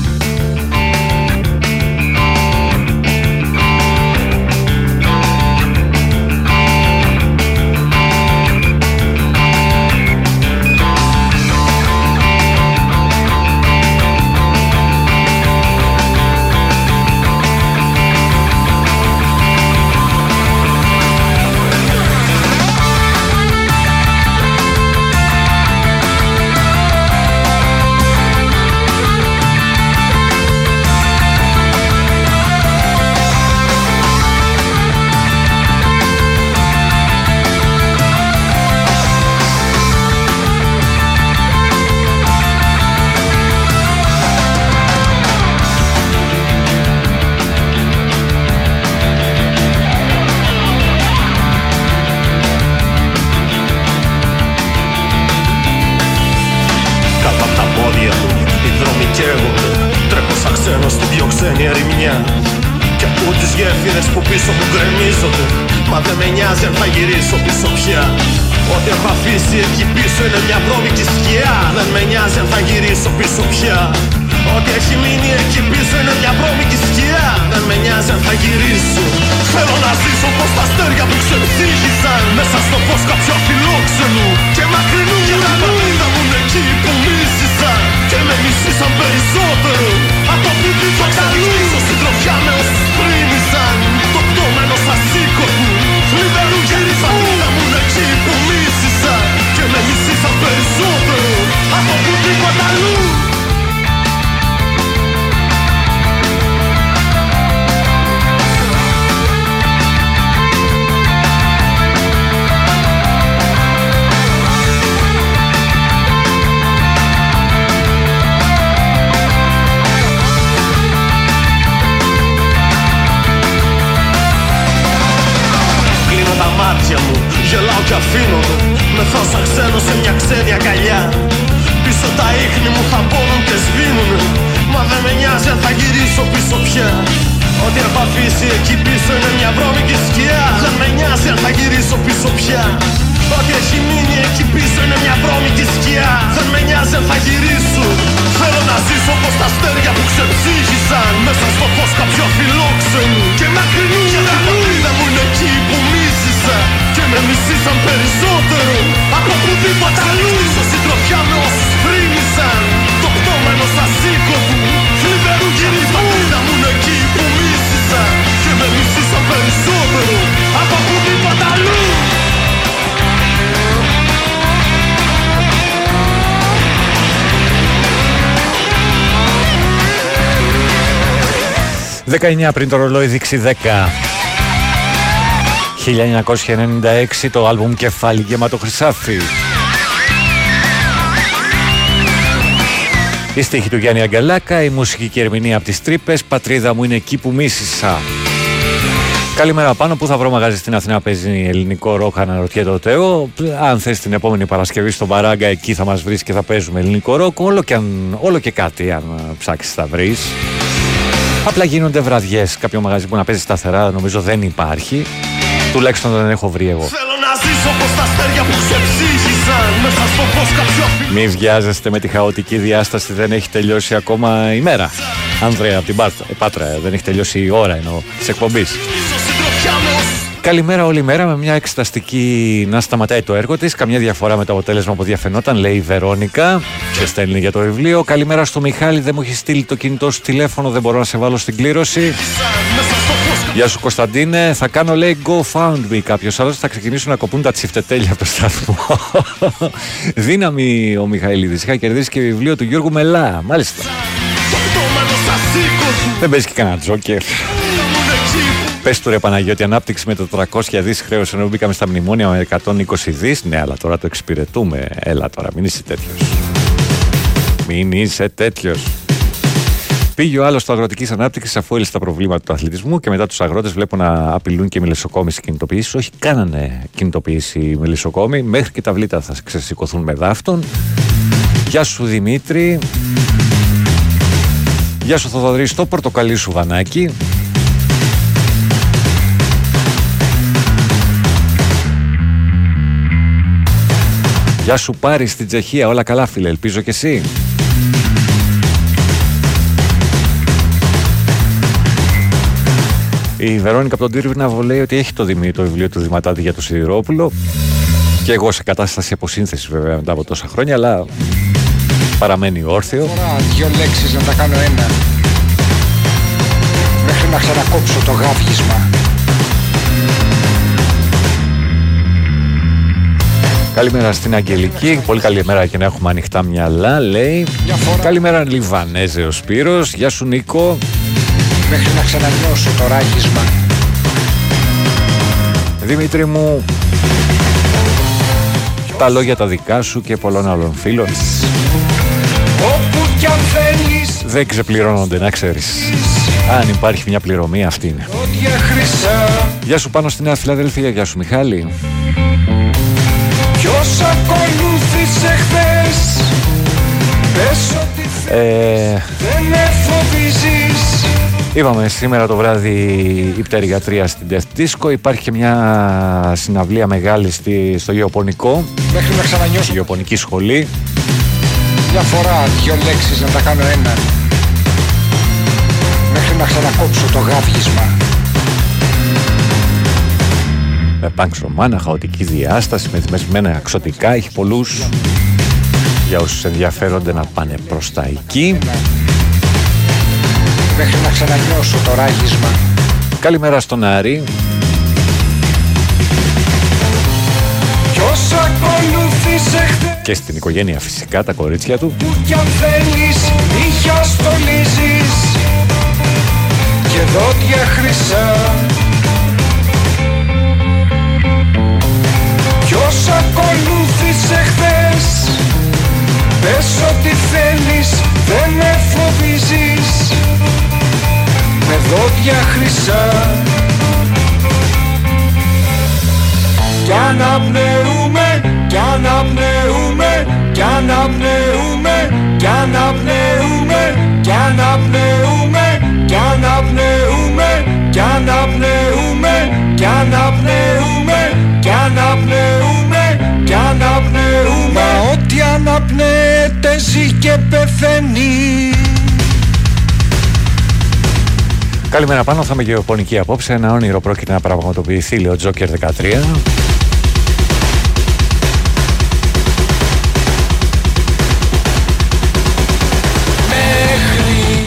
19 πριν το ρολόι δείξει 10. 1996 το άλμπουμ κεφάλι γεμάτο χρυσάφι. Οι στίχοι του Γιάννη Αγγελάκα, η μουσική ερμηνεία από τις Τρύπες, πατρίδα μου είναι εκεί που μίσησα. Καλημέρα Πάνο, πού θα βρω μαγαζί στην Αθήνα παίζει ελληνικό ροκ, αναρωτιέται ο Τέο. Αν θες την επόμενη Παρασκευή στον Παράγκα, εκεί θα μας βρεις και θα παίζουμε ελληνικό ροκ. Όλο και, αν, όλο και κάτι, αν ψάξεις θα βρεις. Απλά γίνονται βραδιές. Κάποιο μαγαζί που να παίζει σταθερά νομίζω δεν υπάρχει. Τουλάχιστον δεν έχω βρει εγώ. Θέλω να ζήσω πως τα αστέρια που ξεψύχησαν Μέσα στο φως κάποιο Μη βιάζεστε με τη χαοτική διάσταση, δεν έχει τελειώσει ακόμα η μέρα. Άνδρεα από την Πάτρα, ε, Πάτρα δεν έχει τελειώσει η ώρα εννοώ της εκπομπής. Συντροφιά με όσους Καλημέρα όλη μέρα με μια εξεταστική να σταματάει το έργο της. Καμιά διαφορά με το αποτέλεσμα που διαφαινόταν, λέει η Βερόνικα και στέλνει για το βιβλίο. Καλημέρα στο Μιχάλη, δεν μου έχεις στείλει το κινητό σου τηλέφωνο, δεν μπορώ να σε βάλω στην κλήρωση. Γεια σου Κωνσταντίνε, θα κάνω λέει GoFundMe κάποιος άλλος. Θα ξεκινήσουν να κοπούν τα τσιφτετέλια από το σταθμό. Δύναμη ο Μιχαηλίδης Είχα κερδίσει και βιβλίο του Γιώργου Μελά. Μάλιστα. Δεν παίζει και κανένα τζόκερ. Πες του ρε Παναγιώτη, ανάπτυξη με το 400 δις χρέος ενώ μπήκαμε στα μνημόνια με 120 δις. Ναι, αλλά τώρα το εξυπηρετούμε. Έλα τώρα, μην είσαι τέτοιος. Μην είσαι τέτοιος. Πήγε ο άλλος στο αγροτικής ανάπτυξης αφού έλυσε τα προβλήματα του αθλητισμού και μετά τους αγρότες βλέπω να απειλούν και μελισσοκόμηση κινητοποιήσεις. Όχι, κάνανε κινητοποίηση οι μελισσοκόμοι. Μέχρι και τα βλήτα θα ξεσηκωθούν με δάφτον. Γεια σου Δημήτρη. Γεια σου Θοδωρή, στο πορτοκαλί σου βανάκι. Γεια σου πάρει στην Τσεχία, όλα καλά φίλε, ελπίζω και εσύ. Η Βερόνικα από τον Τύρβιναβο λέει ότι έχει το, δημί, το βιβλίο του Δηματάτη για το Σιδηρόπουλο. Και εγώ σε κατάσταση αποσύνθεση βέβαια μετά από τόσα χρόνια αλλά παραμένει όρθιο. Τώρα δύο λέξεις να τα κάνω ένα. Μέχρι να ξανακόψω το γάβγισμα Καλημέρα στην Αγγελική. Πολύ καλή μέρα και να έχουμε ανοιχτά μυαλά, λέει. Καλημέρα Λιβανέζε ο Σπύρος. Γεια σου Νίκο. Μέχρι να ξανανιώσω το ράγισμα Δημήτρη μου, τα λόγια τα δικά σου και πολλών άλλων φίλων Όπου κι αν θέλεις δεν ξεπληρώνονται, να ξέρεις. Αν υπάρχει μια πληρωμή, αυτή είναι. Δόντια χρυσά Γεια σου πάνω στη Νέα Φιλαδέλφια, γεια σου Μιχάλη. Ποιος ακολούθησε χθες Πες ότι Ε, δεν με φοβίζεις. Είπαμε σήμερα το βράδυ η πτερυγατρία στην Death Disco. Υπάρχει και μια συναυλία μεγάλη στη, στο Γεωπονικό, Μέχρι να ξανανιώσω. Στη Γεωπονική Σχολή. Μια φορά δύο λέξεις να τα κάνω ένα. Μέχρι να ξανακόψω το γάβγισμα Με πανκ ρομάνα, χαοτική διάσταση, με θυμεσμένα εξωτικά. Έχει πολλούς για όσους ενδιαφέρονται να πάνε προς τα εκεί. Μέχρι να ξανανιώσω το ράγισμα Καλημέρα στον Άρη. Ποιος ακολούθησε χθες και στην οικογένεια φυσικά τα κορίτσια του. Που κι αν θέλεις νύχια στολίζεις Και δόντια χρυσά ό,τι θέλεις Δεν με φοβίζεις. Με δόντια χρυσά. Κι αναπνεούμε, κι αναπνεούμε Κι αναπνεούμε, κι αναπνεούμε Κι αναπνεούμε, κι αναπνεούμε Κι αναπνεούμε, κι αναπνεούμε Κι αναπνεούμε, κι αναπνεούμε. Μα ό,τι αναπνέεται ζει και πεθαίνει. Καλημέρα πάνω, θα είμαι γεωπονική απόψε. Ένα όνειρο πρόκειται να πραγματοποιηθεί, λέει ο Τζόκερ 13.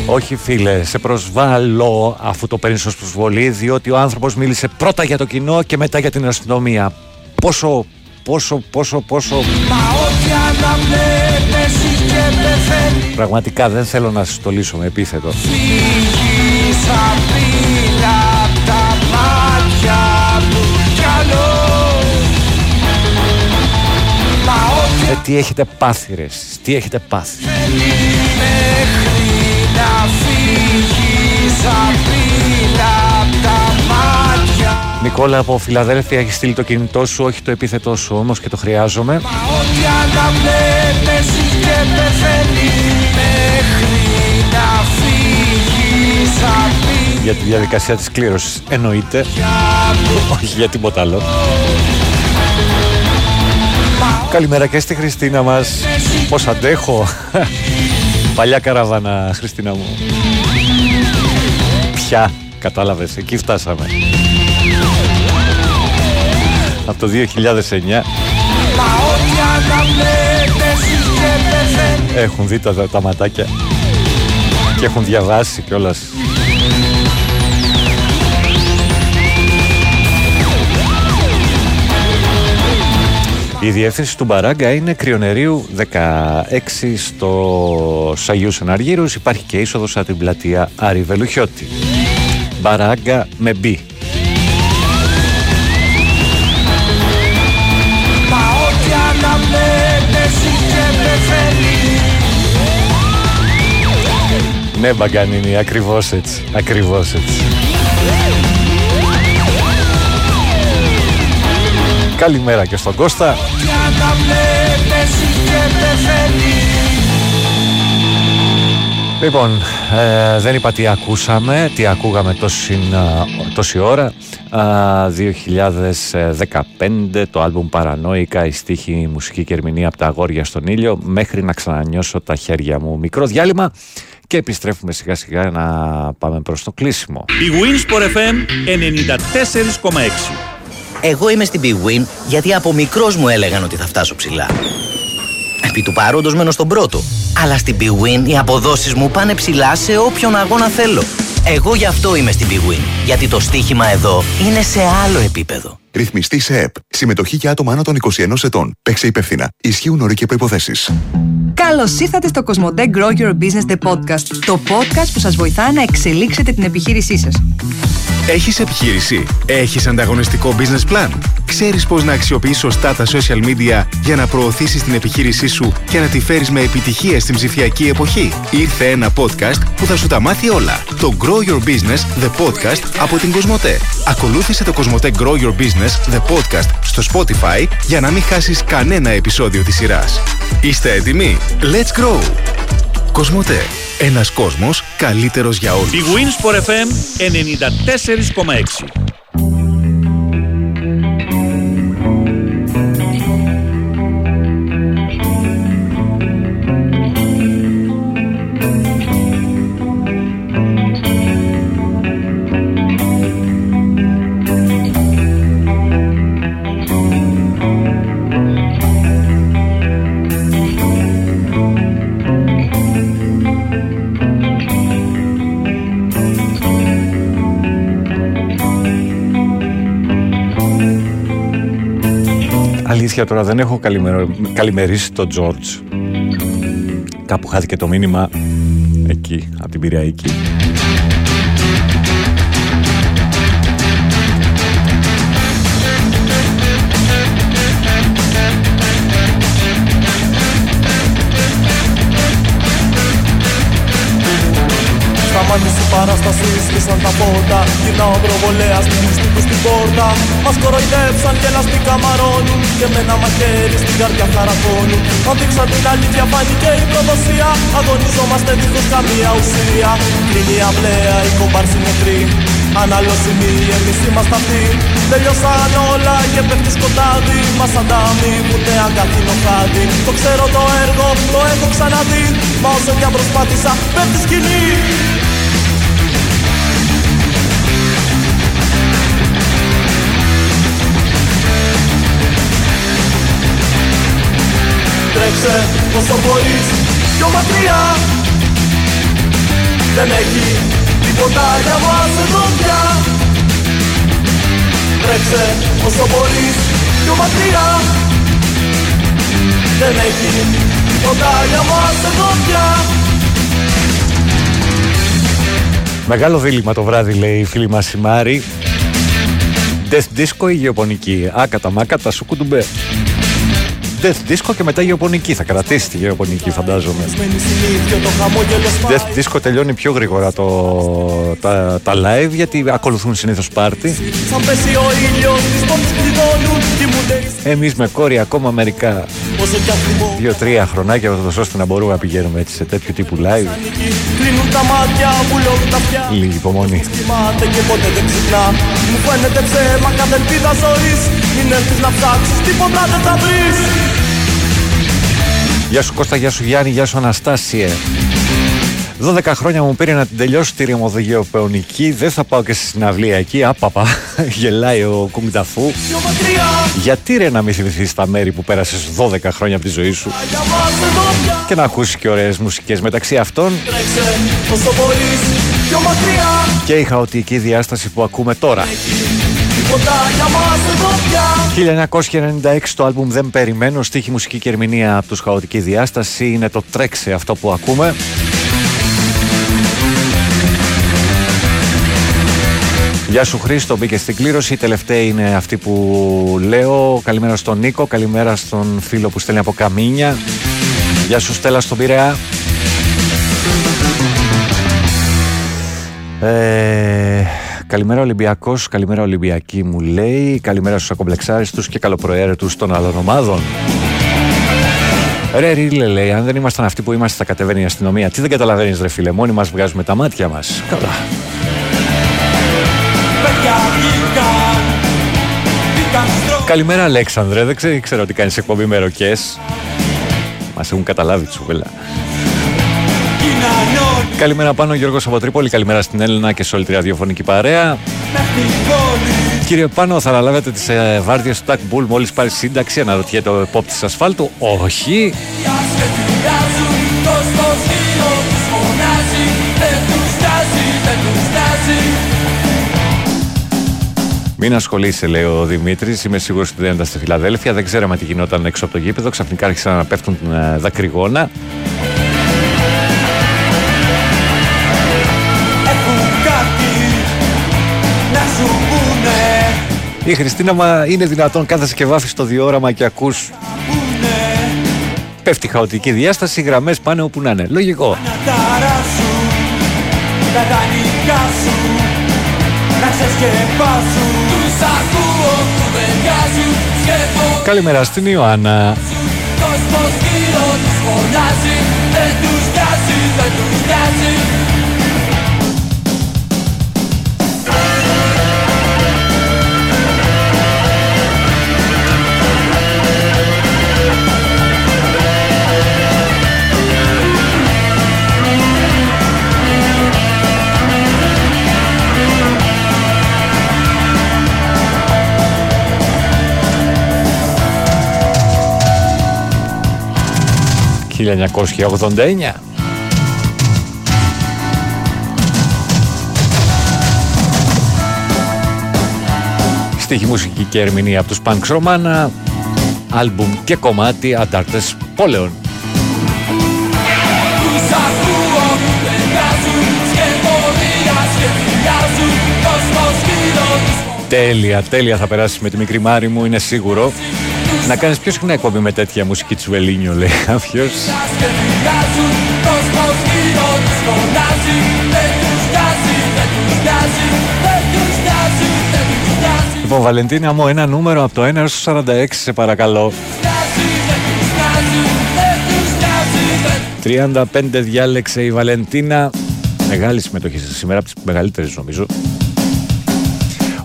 Όχι φίλε, σε προσβάλλω αφού το παίρνεις ως προσβολή διότι ο άνθρωπος μίλησε πρώτα για το κοινό και μετά για την αστυνομία. Πόσο, πόσο, πόσο, πόσο... Μα ό,τι αναπνέεται ζει και πεθαίνει. Πραγματικά δεν θέλω να σας τολίσω με επίθετο. Φύγεις απειλά απ' τα μάτια μου κι άλλο Μα ό,τι Ε, τι έχετε πάθει ρε εσείς, τι έχετε πάθει. μέχρι να φύγεις απειλά απ' τα μάτια Νικόλα από Φιλαδέλφια έχει στείλει το κινητό σου, όχι το επίθετό σου όμως και το χρειάζομαι. Μα ό,τι αναπνέεται ζει και πεθαίνει Μέχρι να φύγεις απ' για τη διαδικασία της κλήρωσης. Εννοείται. Όχι για τίποτα άλλο. Καλημέρα και στη Χριστίνα μας. Πώς αντέχω; Παλιά καραβάνα, Χριστίνα μου. Πια, κατάλαβες, εκεί φτάσαμε. Από το 2009 έχουν δει τα, τα ματάκια και έχουν διαβάσει κιόλας Η διεύθυνση του Μπαράγκα είναι Κρυονερίου 16 στο Σαγίου Σεναργύρους. Υπάρχει και είσοδος από την πλατεία Άρη Βελουχιώτη. Μπαράγκα με B. Ναι, Μπαγκανίνη, ακριβώς έτσι. Ακριβώς έτσι. Καλημέρα και στον Κώστα. Λοιπόν, ε, δεν είπα τι ακούσαμε, τι ακούγαμε τόση, τόση ώρα. 2015 το άλμπουμ Παρανόικα, η στίχη, η μουσική και ερμηνεία από τα αγόρια στον ήλιο μέχρι να ξανανιώσω τα χέρια μου. Μικρό διάλειμμα και επιστρέφουμε σιγά σιγά να πάμε προς το κλείσιμο. Η Winsport FM 94,6 Εγώ είμαι στην Big Win γιατί από μικρός μου έλεγαν ότι θα φτάσω ψηλά. Επί του παρόντος μένω στον πρώτο. Αλλά στην Big Win οι αποδόσεις μου πάνε ψηλά σε όποιον αγώνα θέλω. Εγώ γι' αυτό είμαι στην Big Win. Γιατί το στοίχημα εδώ είναι σε άλλο επίπεδο. Ρυθμιστή σε ΕΠ. Συμμετοχή για άτομα άνω των 21 ετών. Παίξε υπεύθυνα. Ισχύουν όροι και προποθέσει. Καλώς ήρθατε στο Cosmote Grow Your Business The Podcast. Το podcast που σας βοηθά να εξελίξετε την επιχείρησή σας. Έχεις επιχείρηση; Έχεις ανταγωνιστικό business plan? Ξέρεις πώς να αξιοποιείς σωστά τα social media για να προωθήσεις την επιχείρησή σου και να τη φέρεις με επιτυχία στην ψηφιακή εποχή; Ήρθε ένα podcast που θα σου τα μάθει όλα. Το Grow Your Business The Podcast από την Cosmote. Ακολούθησε το Cosmote Grow Your Business The Podcast στο Spotify για να μην χάσεις κανένα επεισόδιο της σειράς. Είστε έτοιμοι; Let's grow! Κοσμοτέ. Ένας κόσμος καλύτερος για όλους. Η Winsport FM 94,6 Αλήθεια τώρα δεν έχω καλημερο... καλημερίσει τον Τζόρτζ. Κάπου χάθηκε το μήνυμα εκεί, από την Πυριακή. Σταμάτησε η παράστασης, σβήσαν τα πόρτα. Γυρνάω προβολέα στην κλειστή τους στην πόρτα. Μας κοροϊδέψαν και λαστή καμαρώνουν Και με ένα μαχαίρι στην καρδιά χαρακώνουν Αν δείξαν την αλήθεια φάνηκε η προδοσία. Αγωνιζόμαστε δίχως καμία ουσία. Κλείνει αυλαία, η κομπάρση νεκρή Αναλώσιμοι εμείς είμαστε αυτοί. Τελειώσαν όλα και πέφτει σκοτάδι. Μας ανταμείβουνε αγκαθινό χάδι. Το ξέρω το έργο, το έχω ξαναδεί. Μα όσο κι αν προσπάθησα πέφτει σκηνή Τρέξε όσο μπορείς πιο μακριά Δεν έχει τίποτα για μας εδώ πια Τρέξε όσο μπορείς πιο μακριά Δεν έχει τίποτα για μας εδώ πια Μεγάλο δίλημα το βράδυ λέει η φίλη μας η Μάρη. Death Disco ή γεωπονική. Άκατα μάκατα σου κουντουμπέ. Death Disco και μετά γεωπονική. Θα κρατήσει τη γεωπονική φαντάζομαι. Death Disco τελειώνει πιο γρήγορα το, τα, τα live γιατί ακολουθούν συνήθως πάρτι. Σαν πέσει ο ήλιος, τις πόρτες κλειδώνουν, κοιμούνται οι Εμείς με κόρη ακόμα μερικά δύο-τρία χρονάκια ούτως ώστε να μπορούμε να πηγαίνουμε έτσι σε τέτοιου τύπου live. Κλείνουν τα μάτια, βουλώνουν τα αυτιά Λίγη υπομονή. Κοιμάται και ποτέ δεν ξυπνά Μου φαίνεται ψέμα κάθε ελπίδα ζωής Μην έρθεις να ψάξεις, τίποτα δεν θα βρεις Γεια σου Κώστα, γεια σου Γιάννη, γεια σου Αναστάσιε. 12 χρόνια μου πήρε να την τελειώσω τη ρημοδογεωπεωνική. Δεν θα πάω και στη συναυλία εκεί. Άπαπα, γελάει ο Κουμιταφού. Πιο μακριά, Γιατί ρε να μην θυμηθείς τα μέρη που πέρασες 12 χρόνια από τη ζωή σου; Για μας εδώ πια και να ακούσεις και ωραίες μουσικές μεταξύ αυτών Τρέξε, όσο μπορείς Πιο μακριά, και η χαοτική διάσταση που ακούμε τώρα. τίποτα για μας εδώ πια 1996 το άλμπουμ Δεν Περιμένω, στίχη μουσική και ερμηνεία από τους χαοτική διάσταση είναι το Τρέξε αυτό που ακούμε. Γεια σου Χρήστο, μπήκε στην κλήρωση. Η τελευταία είναι αυτή που λέω. Καλημέρα στον Νίκο, καλημέρα στον φίλο που στέλνει από Καμίνια. Γεια σου Στέλλα στον Πειραιά. Ε, καλημέρα Ολυμπιακός, καλημέρα Ολυμπιακή μου λέει. Καλημέρα στους ακομπλεξάριστους και καλοπροαίρετους των άλλων ομάδων. Ρε Ρίλε λέει, αν δεν ήμασταν αυτοί που είμαστε θα κατεβαίνει η αστυνομία. Τι δεν καταλαβαίνεις ρε φίλε, μόνοι μας βγάζουμε τα μάτια μας. Καλά. Καλημέρα Αλέξανδρε, δεν ξέρω, ξέρω ότι κάνεις εκπομπή με ροκές. Μας έχουν καταλάβει τσουβέλα. Κοινανών Καλημέρα πάνω Γιώργος από Τρίπολη, καλημέρα στην Έλληνα και σε όλη τη ραδιοφωνική παρέα. Μέχρι πόλη Κύριε Πάνο, θα αναλάβετε τις ε, βάρδιες του Τάκ Μπουλ μόλις πάρει σύνταξη, αναρωτιέται ο επόπτης ασφάλτου; Όχι. Μην ασχολείσαι, λέει ο Δημήτρης. Είμαι σίγουρος ότι δεν ήταν στη Φιλαδέλφια. Δεν ξέραμε τι γινόταν έξω από το γήπεδο. Ξαφνικά άρχισαν να πέφτουν ε, δακρυγόνα. Έχουν κάτι να σου πούνε Η Χριστίνα, μα είναι δυνατόν κάθεσαι και βάφει το διόραμα και ακούς Πούνε Πέφτει χαοτική διάσταση, οι γραμμές πάνε όπου να είναι. Λογικό. να ταράσουν Τα δανεικά σου Να ξεσκεπάσουν Τους ακούω κουβεντιάζουν Σκεφτώ Καλημέρα στην Ιωάννα. Κόσμος γύρω τους φωνάζει Δεν τους νοιάζει, δεν τους νοιάζει «1989». Στίχη μουσική και ερμηνεία από τους Punks Romana Άλμπουμ και κομμάτι Αντάρτες Πόλεων Τους ακούω κουβεντιάζουν Σκεφτορία σχεδιάζουν Κόσμος γύρω τους Τέλεια, τέλεια θα περάσει με τη μικρή Μάρη μου, είναι σίγουρο. Να κάνεις πιο συχνά εκπομπή με τέτοια μουσική τσουβελίνιο, λέει κάποιος. σχεδιάζουν Κόσμος γύρω τους φωνάζει Δεν τους νοιάζει, δεν τους νοιάζει Δεν τους νοιάζει, δεν τους νοιάζει Λοιπόν, Βαλεντίνα μου, ένα νούμερο από το 1 έως το 46, σε παρακαλώ. νοιάζει, δεν τους νοιάζει Δεν τους νοιάζει, δεν 35 διάλεξε η Βαλεντίνα. Μεγάλη συμμετοχή σε σήμερα, από τις μεγαλύτερες νομίζω.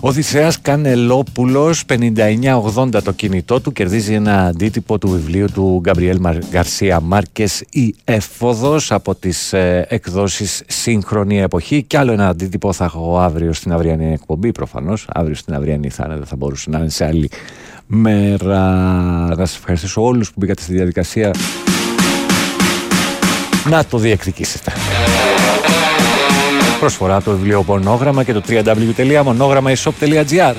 Οδυσσέας Κανελόπουλος, 59-80 το κινητό του, κερδίζει ένα αντίτυπο του βιβλίου του Γκαμπριέλ Γκαρσία Μάρκες «Η Έφοδος» από τις ε, εκδόσεις Σύγχρονη Εποχή και άλλο ένα αντίτυπο θα έχω αύριο στην αυριανή εκπομπή προφανώς. Αύριο στην αυριανή θα είναι, δεν θα μπορούσε να είναι σε άλλη μέρα. Να σας ευχαριστήσω όλους που μπήκατε στη διαδικασία να το διεκδικήσετε. Προσφορά το βιβλίο Μονόγραμμα και το www.monogrammaishop.gr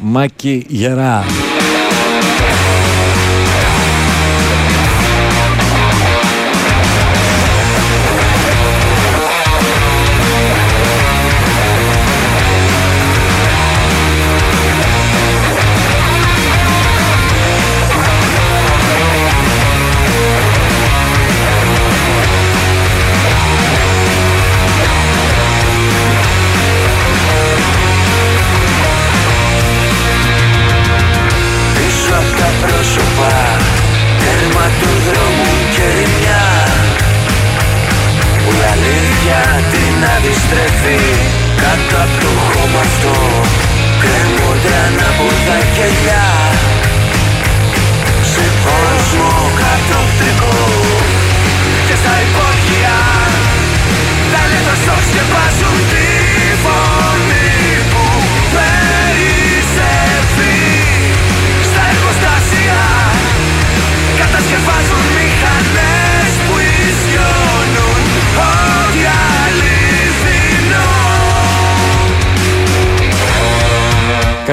Μάκη Γερά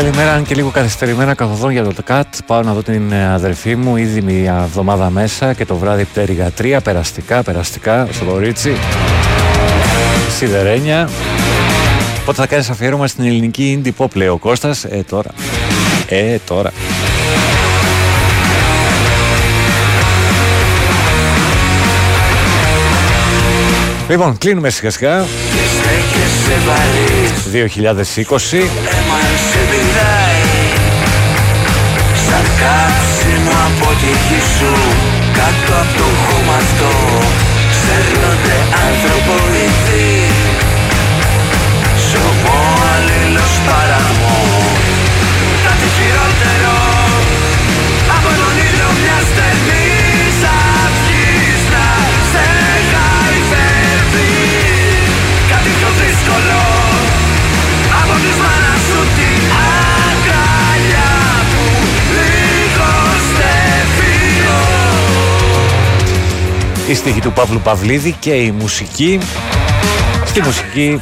Καλημέρα, αν και λίγο καθυστερημένα καθοδόν για το ΤΚΑΤ. Πάω να δω την ε, αδερφή μου ήδη μια εβδομάδα μέσα και το βράδυ πτέρυγα τρία. Περαστικά, περαστικά στο κορίτσι. Σιδερένια. Πότε θα κάνεις αφιέρωμα στην ελληνική indie pop, λέει ο Κώστας. Ε, τώρα. Ε, τώρα. Λοιπόν, κλείνουμε σιγά σιγά. 2020. Κάψιμο από τη γη σου Κάτω από το χώμα αυτό Σέρνονται ανθρωποειδή Ζωμό αλλήλος παραμό Η στίχη του Παύλου Παυλίδη και η μουσική. Στη μουσική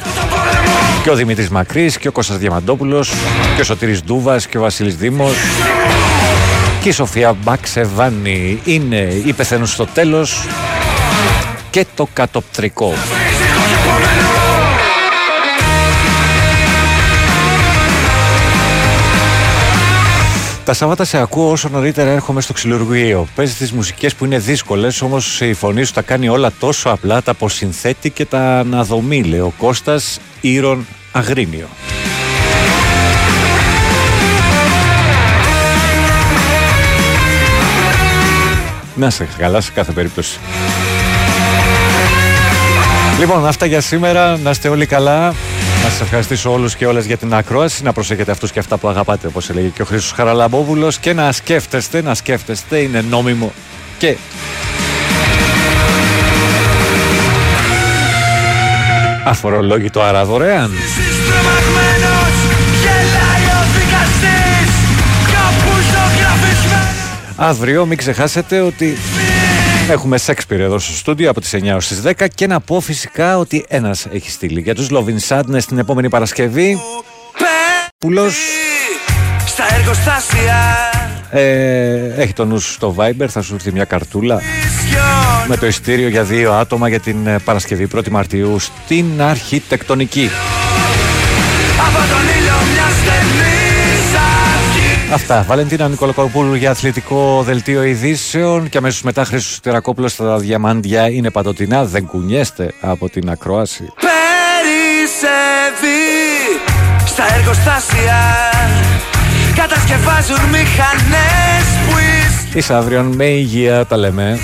και ο Δημήτρης Μακρύς και ο Κώστας Διαμαντόπουλος και ο Σωτήρης Ντούβας και ο Βασίλης Δήμος και η Σοφία Μπαξεβάνη είναι οι πεθαίνουν στο τέλος και το κατοπτρικό. Τα Σάββατα σε ακούω όσο νωρίτερα έρχομαι στο ξυλουργείο. Παίζει τις μουσικές που είναι δύσκολες, όμως η φωνή σου τα κάνει όλα τόσο απλά, τα αποσυνθέτει και τα αναδομεί, λέει ο Κώστας Ήρων Αγρίνιο. Να είσαι καλά σε κάθε περίπτωση. Λοιπόν, αυτά για σήμερα. Να είστε όλοι καλά. Να σας ευχαριστήσω όλους και όλες για την ακρόαση. Να προσέχετε αυτούς και αυτά που αγαπάτε, όπως έλεγε και ο Χρήσο Χαραλαμπόπουλος. Και να σκέφτεστε, να σκέφτεστε, είναι νόμιμο και. Αφορολόγητο άρα δωρεάν. Τρομαγμένος γελάει ο δικαστής Κάπου ζωγραφισμένος Αύριο μην ξεχάσετε ότι έχουμε Σέξπιρ εδώ στο στούντιο από τις 9 ως τις 10 και να πω φυσικά ότι ένας έχει στείλει για τους Lovin Sadness την επόμενη Παρασκευή. Πουλός. Στα εργοστάσια. Ε, έχει το νου σου στο Viber, θα σου έρθει μια καρτούλα με το ειστήριο για δύο άτομα για την ε, Παρασκευή 1η Μαρτίου στην Αρχιτεκτονική. Από τον ήλιο μιας στενής αυγή Αυτά. Βαλεντίνα Νικολακοπούλου για αθλητικό δελτίο ειδήσεων και αμέσως μετά Χρήστος Τερακόπουλος στα διαμάντια είναι παντοτινά. Δεν κουνιέστε από την ακρόαση. Περισσεύει Στα εργοστάσια Κατασκευάζουν μηχανές που Εις αύριον με υγεία τα λέμε.